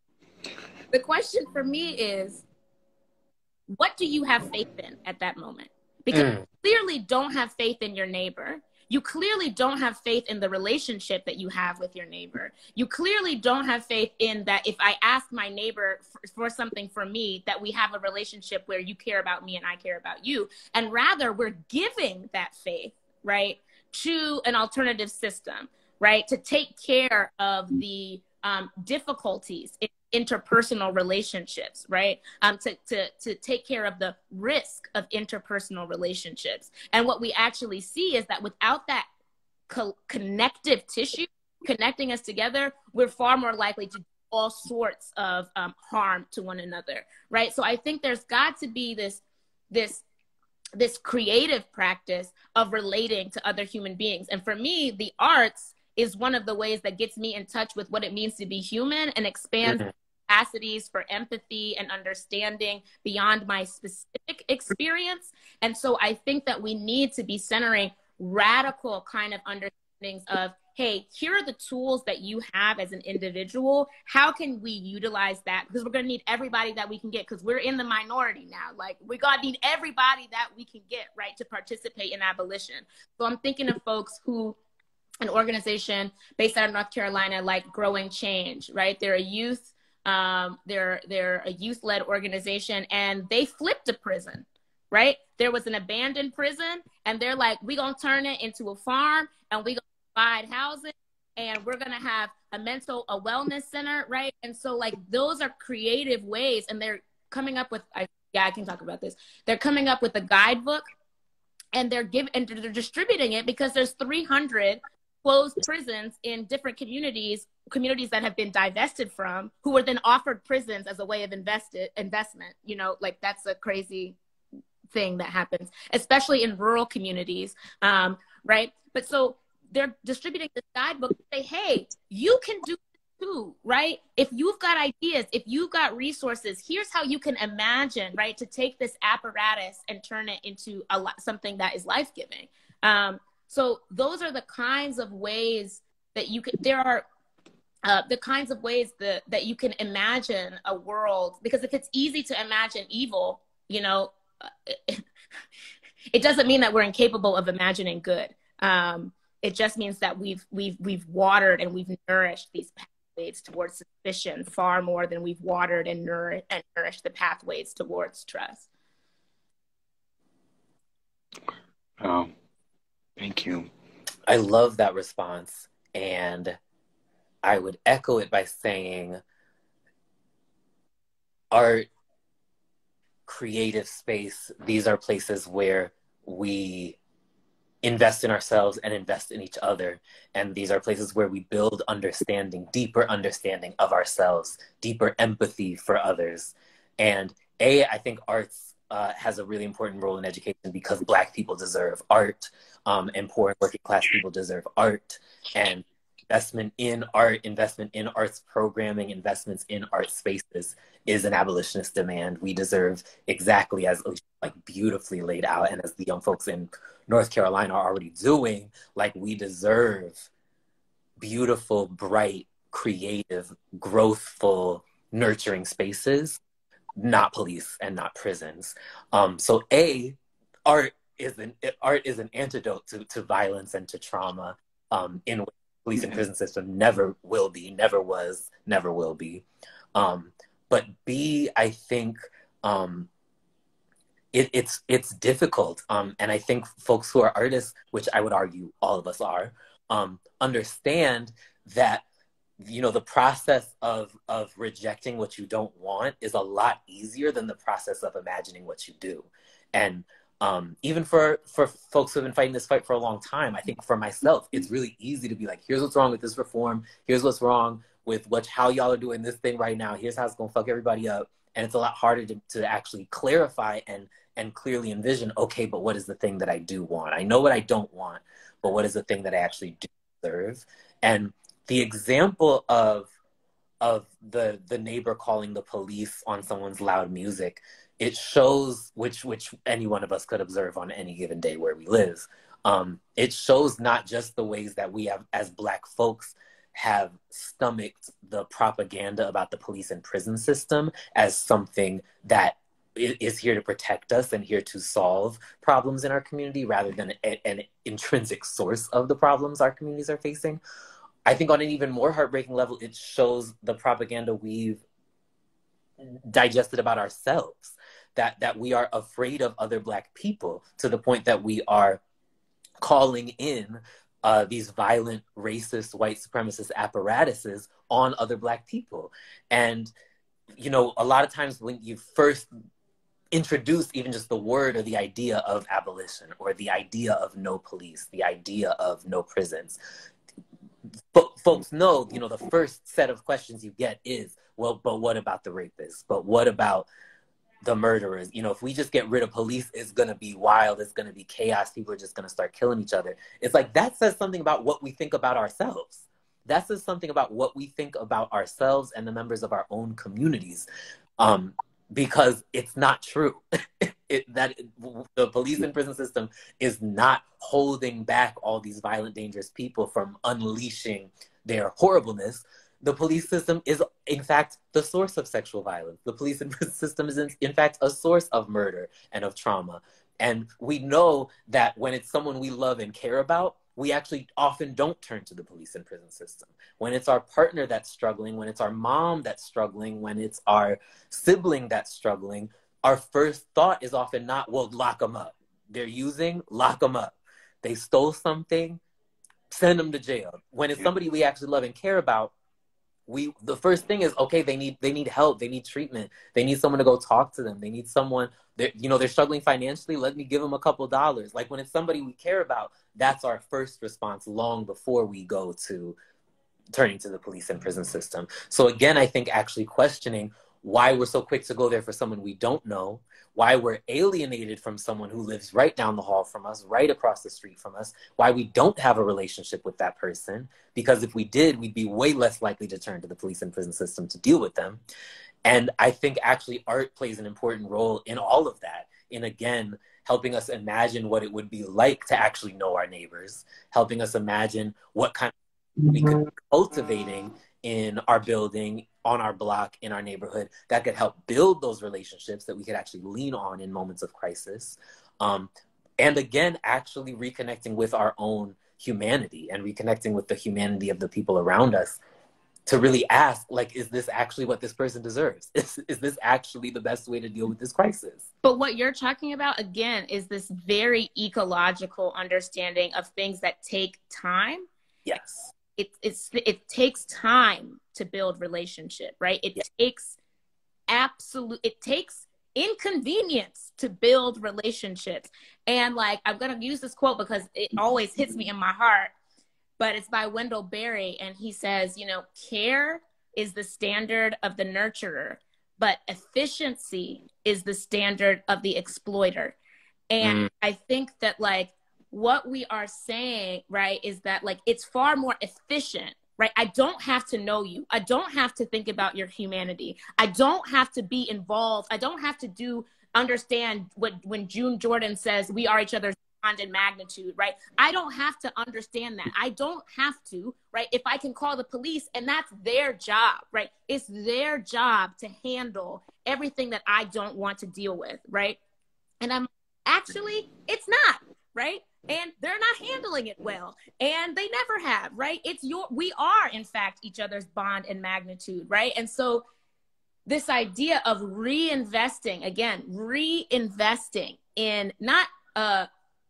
the question for me is what do you have faith in at that moment? Because mm. you clearly don't have faith in your neighbor. You clearly don't have faith in the relationship that you have with your neighbor. You clearly don't have faith in that if I ask my neighbor for, for, something for me, that we have a relationship where you care about me and I care about you. And rather, we're giving that faith, right, to an alternative system, right, to take care of the um, difficulties in interpersonal relationships, right? Um, to, to, to take care of the risk of interpersonal relationships. And what we actually see is that without that co- connective tissue connecting us together, we're far more likely to do all sorts of um, harm to one another, right? So I think there's got to be this, this this creative practice of relating to other human beings. And for me, the arts is one of the ways that gets me in touch with what it means to be human and expands mm-hmm capacities for empathy and understanding beyond my specific experience. And so I think that we need to be centering radical kind of understandings of hey, here are the tools that you have as an individual. How can we utilize that? Because we're going to need everybody that we can get because we're in the minority now. Like, we got to need everybody that we can get, right, to participate in abolition. So I'm thinking of folks who, an organization based out of North Carolina, like Growing Change, right? They're a youth um, they're they're a youth led organization, and they flipped a prison. Right, there was an abandoned prison, and they're like, we're gonna turn it into a farm, and we gonna provide housing, and we're gonna have a mental a wellness center, right? And so like those are creative ways, and they're coming up with. I, yeah, I can talk about this. They're coming up with a guidebook, and they're giving and they're distributing it because there's 300 closed prisons in different communities, communities that have been divested from, who were then offered prisons as a way of invested investment. You know, like that's a crazy thing that happens, especially in rural communities, um, right? But so they're distributing this guidebook say, hey, you can do too, right? If you've got ideas, if you've got resources, here's how you can imagine, right, to take this apparatus and turn it into a something that is life giving. Um, so those are the kinds of ways that you can. There are uh, the kinds of ways that that you can imagine a world. Because if it's easy to imagine evil, you know, it, it doesn't mean that we're incapable of imagining good. Um, it just means that we've we've we've watered and we've nourished these pathways towards suspicion far more than we've watered and, nour- and nourished the pathways towards trust. Oh, thank you. I love that response. And I would echo it by saying art, creative space, these are places where we invest in ourselves and invest in each other. And these are places where we build understanding, deeper understanding of ourselves, deeper empathy for others. And A, I think arts uh, has a really important role in education because Black people deserve art, um, and poor and working class people deserve art. And investment in art, investment in arts programming, investments in art spaces is an abolitionist demand. We deserve exactly as like beautifully laid out, and as the young folks in North Carolina are already doing, like we deserve beautiful, bright, creative, growthful, nurturing spaces, not police and not prisons. Um, so a art is an art is an antidote to, to violence and to trauma um, in police and prison system never will be, never was, never will be. Um, but B, I think um, it, it's it's difficult, um, and I think folks who are artists, which I would argue all of us are, um, understand that you know the process of of rejecting what you don't want is a lot easier than the process of imagining what you do, and um, even for for folks who have been fighting this fight for a long time, I think for myself, it's really easy to be like, here's what's wrong with this reform. Here's what's wrong with what how y'all are doing this thing right now. Here's how it's gonna fuck everybody up. And it's a lot harder to, to actually clarify and and clearly envision, okay, but what is the thing that I do want? I know what I don't want, but what is the thing that I actually do deserve? And the example of of the the neighbor calling the police on someone's loud music, it shows which which any one of us could observe on any given day where we live. Um, it shows not just the ways that we have as black folks have stomached the propaganda about the police and prison system as something that is here to protect us and here to solve problems in our community rather than an intrinsic source of the problems our communities are facing. I think on an even more heartbreaking level, it shows the propaganda we've digested about ourselves that that we are afraid of other black people to the point that we are calling in uh, these violent racist white supremacist apparatuses on other black people and you know a lot of times when you first introduce even just the word or the idea of abolition or the idea of no police, the idea of no prisons. But folks know, you know, the first set of questions you get is, well, but what about the rapists? But what about the murderers? You know, if we just get rid of police, it's going to be wild. It's going to be chaos. People are just going to start killing each other. It's like that says something about what we think about ourselves. That says something about what we think about ourselves and the members of our own communities. Um, because it's not true. it, that the police and prison system is not holding back all these violent, dangerous people from unleashing their horribleness. The police system is, in fact, the source of sexual violence. The police and prison system is, in, in fact, a source of murder and of trauma. And we know that when it's someone we love and care about, we actually often don't turn to the police and prison system. When it's our partner that's struggling, when it's our mom that's struggling, when it's our sibling that's struggling, our first thought is often not, well, lock them up. They're using, lock them up. They stole something, send them to jail. When it's somebody we actually love and care about, we the first thing is okay they need they need help they need treatment. They need someone to go talk to them. They need someone that you know they're struggling financially let me give them a couple dollars. Like when it's somebody we care about that's our first response long before we go to turning to the police and prison system. So again i think actually questioning why we're so quick to go there for someone we don't know why we're alienated from someone who lives right down the hall from us, right across the street from us, why we don't have a relationship with that person. Because if we did, we'd be way less likely to turn to the police and prison system to deal with them. And I think actually art plays an important role in all of that. In again, helping us imagine what it would be like to actually know our neighbors, helping us imagine what kind of we could be cultivating in our building, on our block, in our neighborhood that could help build those relationships that we could actually lean on in moments of crisis. Um, and again, actually reconnecting with our own humanity and reconnecting with the humanity of the people around us to really ask like is this actually what this person deserves? Is, is this actually the best way to deal with this crisis? But what you're talking about again is this very ecological understanding of things that take time yes it, it's it takes time to build relationship right it yeah. takes absolute it takes inconvenience to build relationships and like i'm going to use this quote because it always hits me in my heart but it's by wendell berry and he says you know care is the standard of the nurturer but efficiency is the standard of the exploiter and mm. i think that like what we are saying, right, is that like it's far more efficient, right? I don't have to know you. I don't have to think about your humanity. I don't have to be involved. I don't have to do understand what when June Jordan says we are each other's bond and magnitude, right? I don't have to understand that. I don't have to, right? If I can call the police and that's their job, right? It's their job to handle everything that I don't want to deal with, right? And I'm actually, it's not, right? And they're not handling it well. And they never have right? It's your we are in fact each other's bond and magnitude right? And so this idea of reinvesting again reinvesting in not uh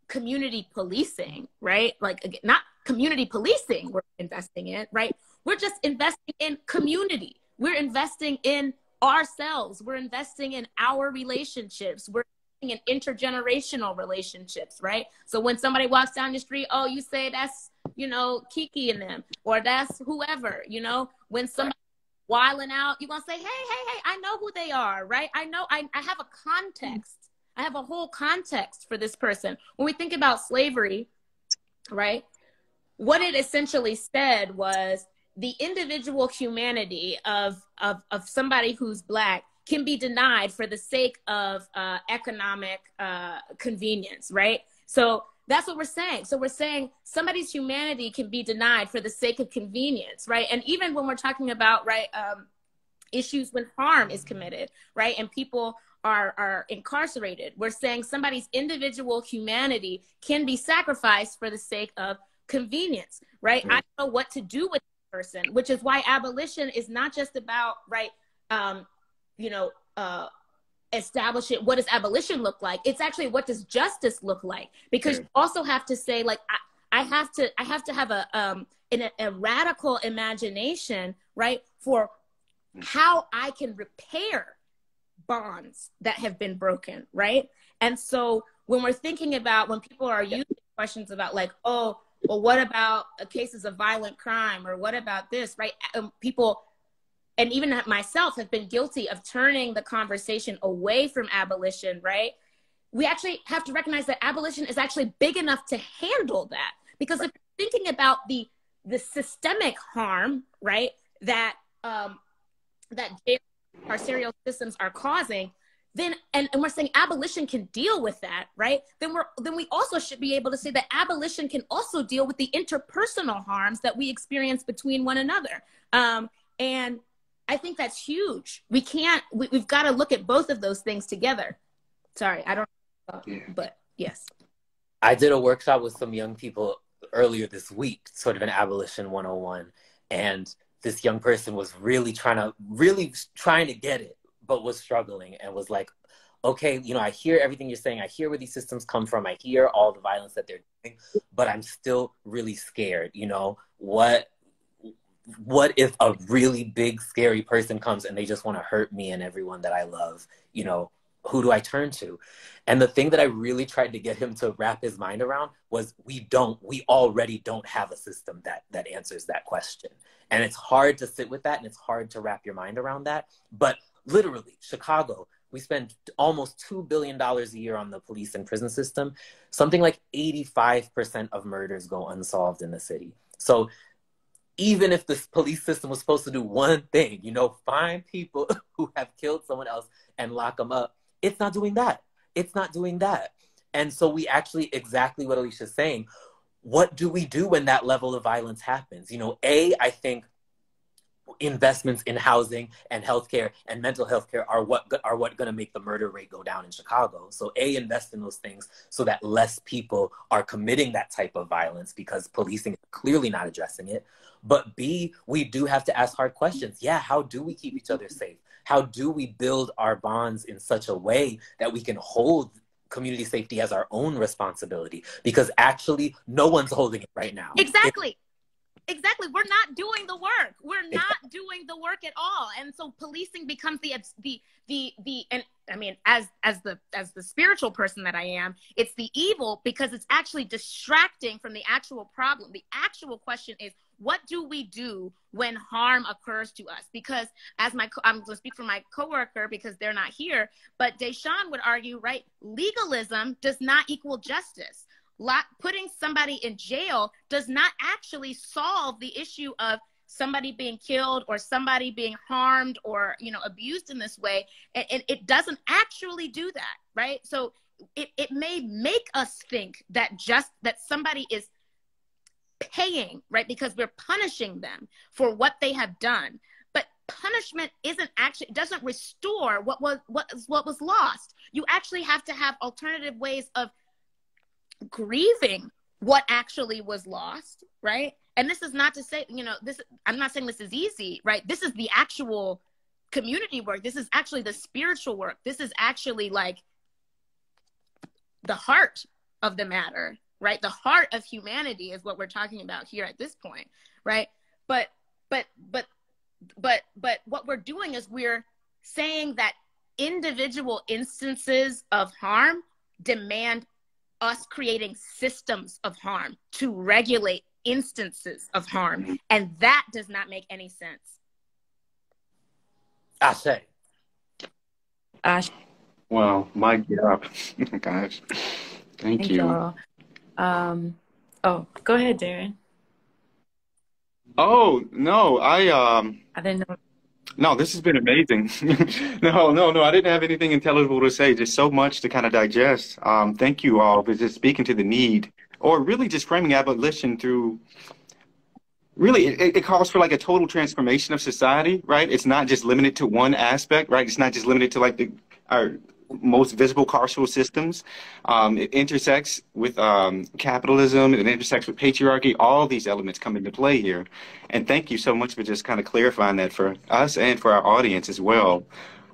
community policing right? Like again, not community policing we're investing in right? We're just investing in community. We're investing in ourselves. We're investing in our relationships. We're in intergenerational relationships, right? So when somebody walks down the street, oh, you say that's, you know, Kiki and them, or that's whoever, you know, when somebody wiling out, you're gonna say, hey, hey, hey, I know who they are, right? I know I, I have a context. I have a whole context for this person. When we think about slavery, right? What it essentially said was the individual humanity of of of somebody who's black can be denied for the sake of uh, economic uh, convenience, right? So that's what we're saying. So we're saying somebody's humanity can be denied for the sake of convenience, right? And even when we're talking about right um, issues when harm is committed, right, and people are are incarcerated, we're saying somebody's individual humanity can be sacrificed for the sake of convenience, right? I don't know what to do with the person, which is why abolition is not just about right um, you know, uh, establish it. What does abolition look like? It's actually what does justice look like? Because you also have to say, like, I, I have to, I have to have a, um, an, a radical imagination, right, for how I can repair bonds that have been broken, right? And so when we're thinking about when people are using questions about like, oh, well, what about cases of violent crime or what about this, right? Um, people and even myself have been guilty of turning the conversation away from abolition, right? We actually have to recognize that abolition is actually big enough to handle that. Because if you're thinking about the the systemic harm, right, that um, that carceral systems are causing, then and, and we're saying abolition can deal with that, right? Then we're then we also should be able to say that abolition can also deal with the interpersonal harms that we experience between one another. Um, and I think that's huge. We can't, we, have got to look at both of those things together. Sorry, I don't, yeah. but yes. I did a workshop with some young people earlier this week, sort of an abolition 101. And this young person was really trying to, really trying to get it, but was struggling and was like, okay, you know, I hear everything you're saying. I hear where these systems come from. I hear all the violence that they're doing, but I'm still really scared. You know, what what if a really big scary person comes and they just want to hurt me and everyone that I love? You know, who do I turn to? And the thing that I really tried to get him to wrap his mind around was we don't, we already don't have a system that that answers that question. And it's hard to sit with that and it's hard to wrap your mind around that. But literally, Chicago, we spend almost $2 billion a year on the police and prison system. Something like 85% of murders go unsolved in the city. So even if the police system was supposed to do one thing, you know, find people who have killed someone else and lock them up, it's not doing that. It's not doing that. And so we actually, exactly what Alysia's saying, what do we do when that level of violence happens? You know, A, I think investments in housing and healthcare and mental health care are what are what going to make the murder rate go down in Chicago. So a invest in those things so that less people are committing that type of violence because policing is clearly not addressing it. But B, we do have to ask hard questions. Yeah, how do we keep each other safe? How do we build our bonds in such a way that we can hold community safety as our own responsibility? Because actually, no one's holding it right now. Exactly. Exactly we're not doing the work we're not doing the work at all and so policing becomes the the the the and i mean as as the as the spiritual person that i am it's the evil because it's actually distracting from the actual problem the actual question is what do we do when harm occurs to us? Because as my, I'm going to speak for my coworker because they're not here, but Deshawn would argue, right? Legalism does not equal justice. Putting somebody in jail does not actually solve the issue of somebody being killed or somebody being harmed or you know abused in this way and, and it doesn't actually do that right so it, it may make us think that just that somebody is paying, right? Because we're punishing them for what they have done. But punishment isn't actually it doesn't restore what was what what was lost. You actually have to have alternative ways of grieving what actually was lost, right? And this is not to say, you know, this I'm not saying this is easy, right? This is the actual community work. This is actually the spiritual work. This is actually like the heart of the matter right the heart of humanity is what we're talking about here at this point right but but but but but what we're doing is we're saying that individual instances of harm demand us creating systems of harm to regulate instances of harm and that does not make any sense i say Ash. Well, my God. Gosh. Thank, Thank you. Y'all. Um, oh, go ahead, Darren. Oh no, I um. I didn't know. No, this has been amazing. no, no, no, I didn't have anything intelligible to say. Just so much to kind of digest. Um, thank you all for just speaking to the need, or really just framing abolition through. Really, it, it calls for like a total transformation of society, right? It's not just limited to one aspect, right? It's not just limited to like the our most visible carceral systems. Um, it intersects with um, capitalism, it intersects with patriarchy. All these elements come into play here. And thank you so much for just kind of clarifying that for us and for our audience as well.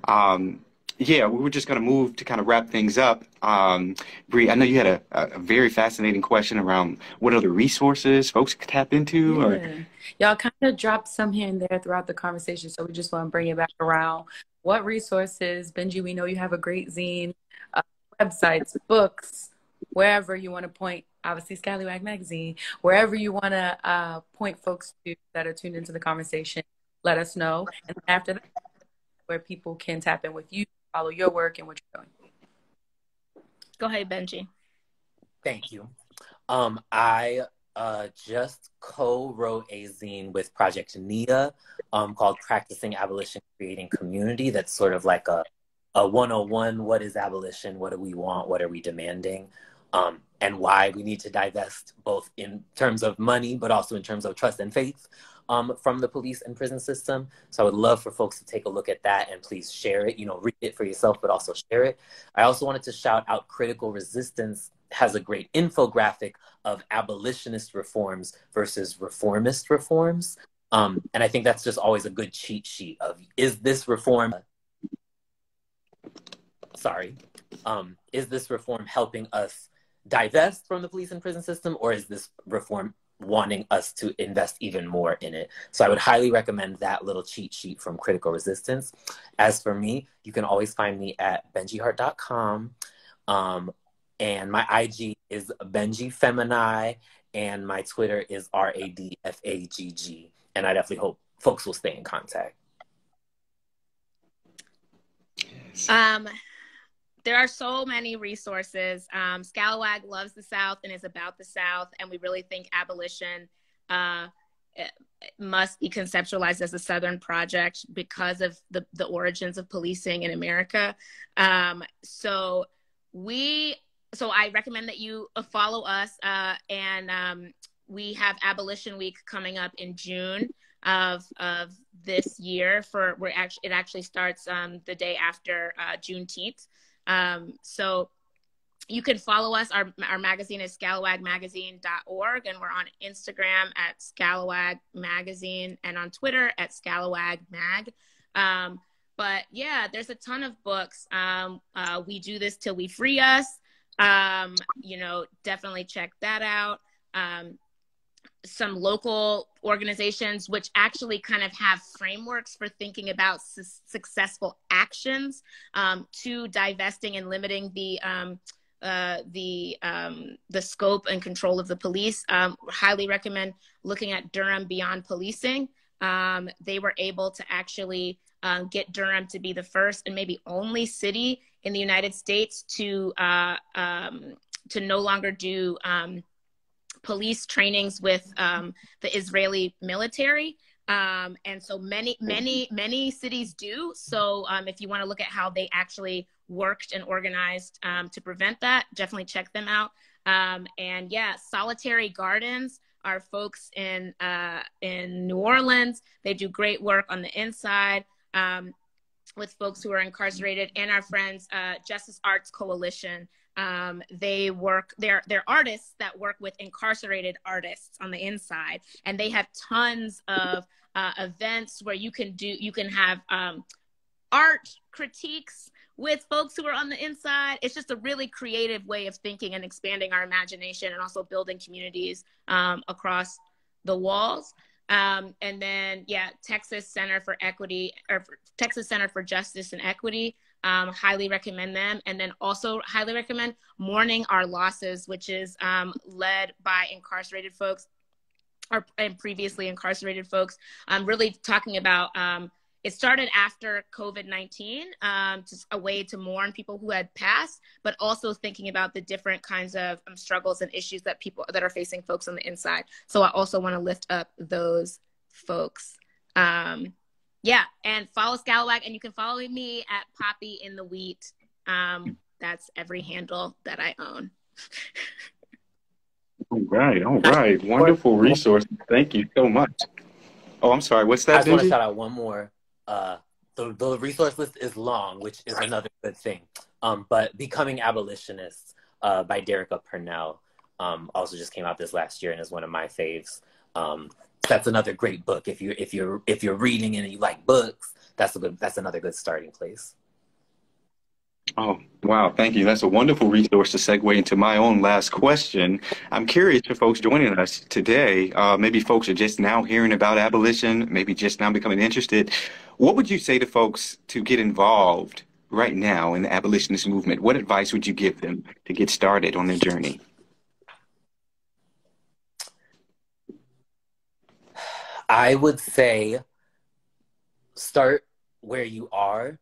Um, yeah, we were just going to move to kind of wrap things up. Um, Bree, I know you had a, a, very fascinating question around what other resources folks could tap into. Yeah. Or... Y'all kind of dropped some here and there throughout the conversation, so we just want to bring it back around what resources, Benji, we know you have a great zine, uh, websites, books, wherever you want to point, obviously Scalawag Magazine, wherever you want to uh, point folks to that are tuned into the conversation, let us know. And after that, where people can tap in with you, follow your work and what you're doing. Go ahead, Benji. Thank you. Um, I uh, just co-wrote a zine with Project NIA um, called Practicing Abolition, Creating Community. That's sort of like a, a 101, what is abolition? What do we want? What are we demanding? Um, and why we need to divest both in terms of money, but also in terms of trust and faith um, from the police and prison system. So I would love for folks to take a look at that and please share it, you know, read it for yourself, but also share it. I also wanted to shout out Critical Resistance has a great infographic of abolitionist reforms versus reformist reforms. Um, and I think that's just always a good cheat sheet of is this reform, sorry, um, is this reform helping us divest from the police and prison system or is this reform wanting us to invest even more in it. So I would highly recommend that little cheat sheet from Critical Resistance. As for me, you can always find me at benjihart.com. Um, and my IG is Benji Femini, and my Twitter is R A D F A G G. And I definitely hope folks will stay in contact. Um, there are so many resources. Um, Scalawag loves the South and is about the South, and we really think abolition uh, must be conceptualized as a Southern project because of the, the origins of policing in America. Um, so we, so I recommend that you follow us, uh, and um, we have Abolition Week coming up in June of of this year. For we're actually it actually starts um, the day after uh, Juneteenth. Um, so you can follow us. Our, our magazine is scalawagmagazine.org, and we're on Instagram at Scalawag Magazine and on Twitter at Scalawag Mag. Um, but yeah, there's a ton of books. Um, uh, we do this till we free us. Um, you know, definitely check that out. Um, some local organizations which actually kind of have frameworks for thinking about su- successful actions um, to divesting and limiting the um, uh, the um, the scope and control of the police. Um, highly recommend looking at Durham Beyond Policing. Um, they were able to actually um, get Durham to be the first and maybe only city in the United States to uh, to no longer do police trainings with um, the Israeli military. Um, and so many, many, many cities do. So um, if you want to look at how they actually worked and organized um, to prevent that, definitely check them out. Um, and yeah, Solitary Gardens are folks in uh, in New Orleans. They do great work on the inside um, with folks who are incarcerated, and our friends uh, Justice Arts Coalition. Um, they work they're they're artists that work with incarcerated artists on the inside. And they have tons of uh, events where you can do you can have um, art critiques with folks who are on the inside. It's just a really creative way of thinking and expanding our imagination and also building communities um, across the walls um, and then yeah texas center for equity or texas center for justice and equity um, highly recommend them. And then also highly recommend Mourning Our Losses, which is um, led by incarcerated folks or and previously incarcerated folks. I'm um, really talking about. It started after COVID 19, um, just a way to mourn people who had passed, but also thinking about the different kinds of um, struggles and issues that people that are facing folks on the inside. So I also want to lift up those folks. Um, yeah, and follow Scalawag, and you can follow me at Poppy in the Wheat. Um, that's every handle that I own. all right, all right, wonderful resource. Thank you so much. Oh, I'm sorry. What's that? I just want to shout out one more. Uh, the the resource list is long, which is another good thing. Um, but becoming abolitionists uh, by Derecka Purnell um, also just came out this last year and is one of my faves. Um, that's another great book. If you if you're if you're reading and you like books, that's a good that's another good starting place. Oh, wow. Thank you. That's a wonderful resource to segue into my own last question. I'm curious for folks joining us today. Uh, maybe folks are just now hearing about abolition, maybe just now becoming interested. What would you say to folks to get involved right now in the abolitionist movement? What advice would you give them to get started on their journey? I would say start where you are,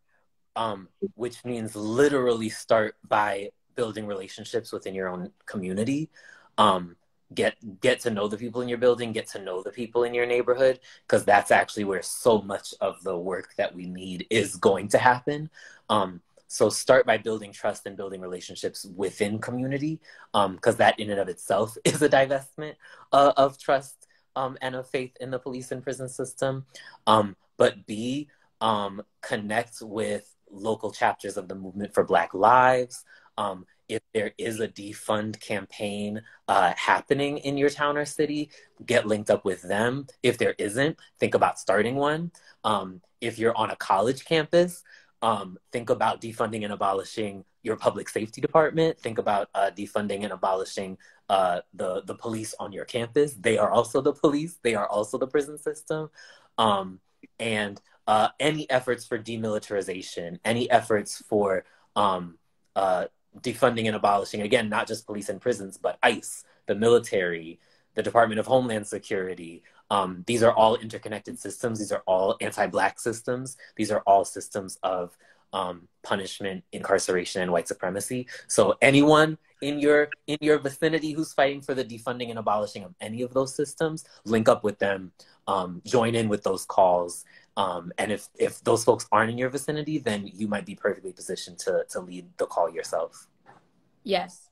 um, which means literally start by building relationships within your own community. Um, get get to know the people in your building, get to know the people in your neighborhood, because that's actually where so much of the work that we need is going to happen. Um, so start by building trust and building relationships within community, because um, that in and of itself is a divestment uh, of trust um, and of faith in the police and prison system. Um, but B, um, connect with local chapters of the Movement for Black Lives. Um, if there is a defund campaign uh, happening in your town or city, get linked up with them. If there isn't, think about starting one. Um, if you're on a college campus, Um, think about defunding and abolishing your public safety department. Think about uh, defunding and abolishing uh, the the police on your campus. They are also the police. They are also the prison system. Um, and uh, any efforts for demilitarization, any efforts for um, uh, defunding and abolishing, again, not just police and prisons, but ICE, the military, the Department of Homeland Security. Um, these are all interconnected systems. These are all anti-Black systems. These are all systems of um, punishment, incarceration, and white supremacy. So anyone in your in your vicinity who's fighting for the defunding and abolishing of any of those systems, link up with them, um, join in with those calls. Um, and if if those folks aren't in your vicinity, then you might be perfectly positioned to to lead the call yourself. Yes.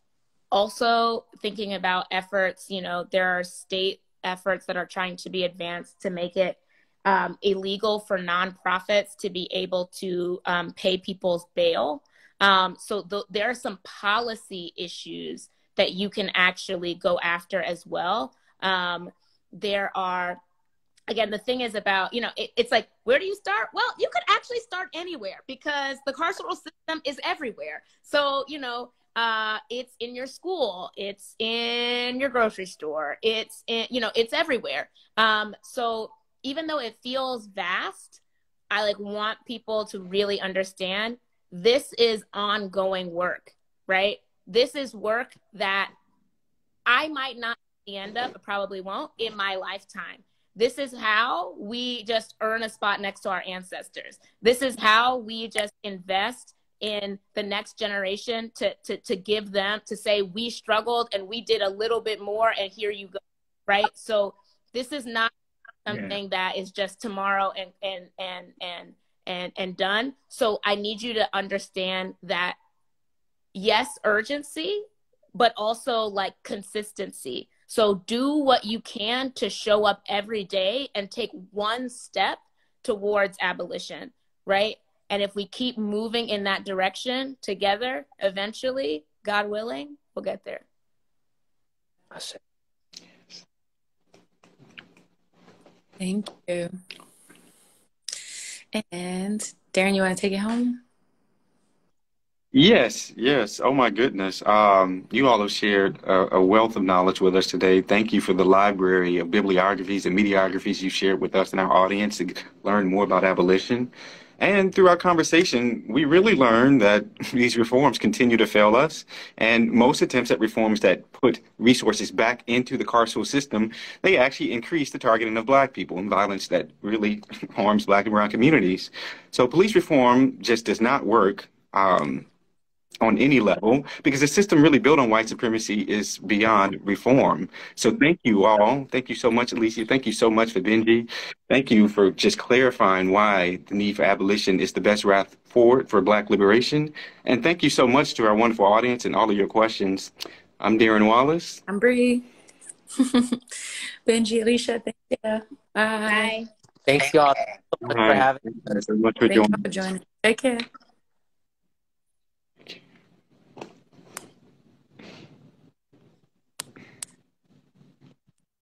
Also thinking about efforts you know there are state efforts that are trying to be advanced to make it um, illegal for nonprofits to be able to um, pay people's bail. Um, so th- there are some policy issues that you can actually go after as well. Um, there are again the thing is about you know it, it's like where do you start well you could actually start anywhere because the carceral system is everywhere so you know uh, it's in your school, it's in your grocery store, it's in, you know, it's everywhere. Um, so even though it feels vast, I like want people to really understand this is ongoing work, right? This is work that I might not end up, probably won't in my lifetime. This is how we just earn a spot next to our ancestors. This is how we just invest in the next generation to, to, to give them to say we struggled and we did a little bit more and here you go right so this is not something yeah. that is just tomorrow and and and and and and done so i need you to understand that yes urgency but also like consistency so do what you can to show up every day and take one step towards abolition right and if we keep moving in that direction together, eventually, God willing, we'll get there. Thank you. And Darren, you want to take it home? Yes, yes. Oh my goodness. Um, you all have shared a, a, wealth of knowledge with us today. Thank you for the library of bibliographies and mediographies you shared with us and our audience to learn more about abolition. And through our conversation, we really learned that these reforms continue to fail us. And most attempts at reforms that put resources back into the carceral system, they actually increase the targeting of black people and violence that really harms black and brown communities. So police reform just does not work. Um, on any level because the system really built on white supremacy is beyond reform. So thank you all. Thank you so much, Alysia. Thank you so much for Benji. Thank you for just clarifying why the need for abolition is the best route forward for Black liberation. And thank you so much to our wonderful audience and all of your questions. I'm Darren Wallace. I'm Bree. Benji, Alysia, thank you. Bye. Bye. Thanks, y'all. Thank you so much for having me. so much for Thank joining. for joining. Take care.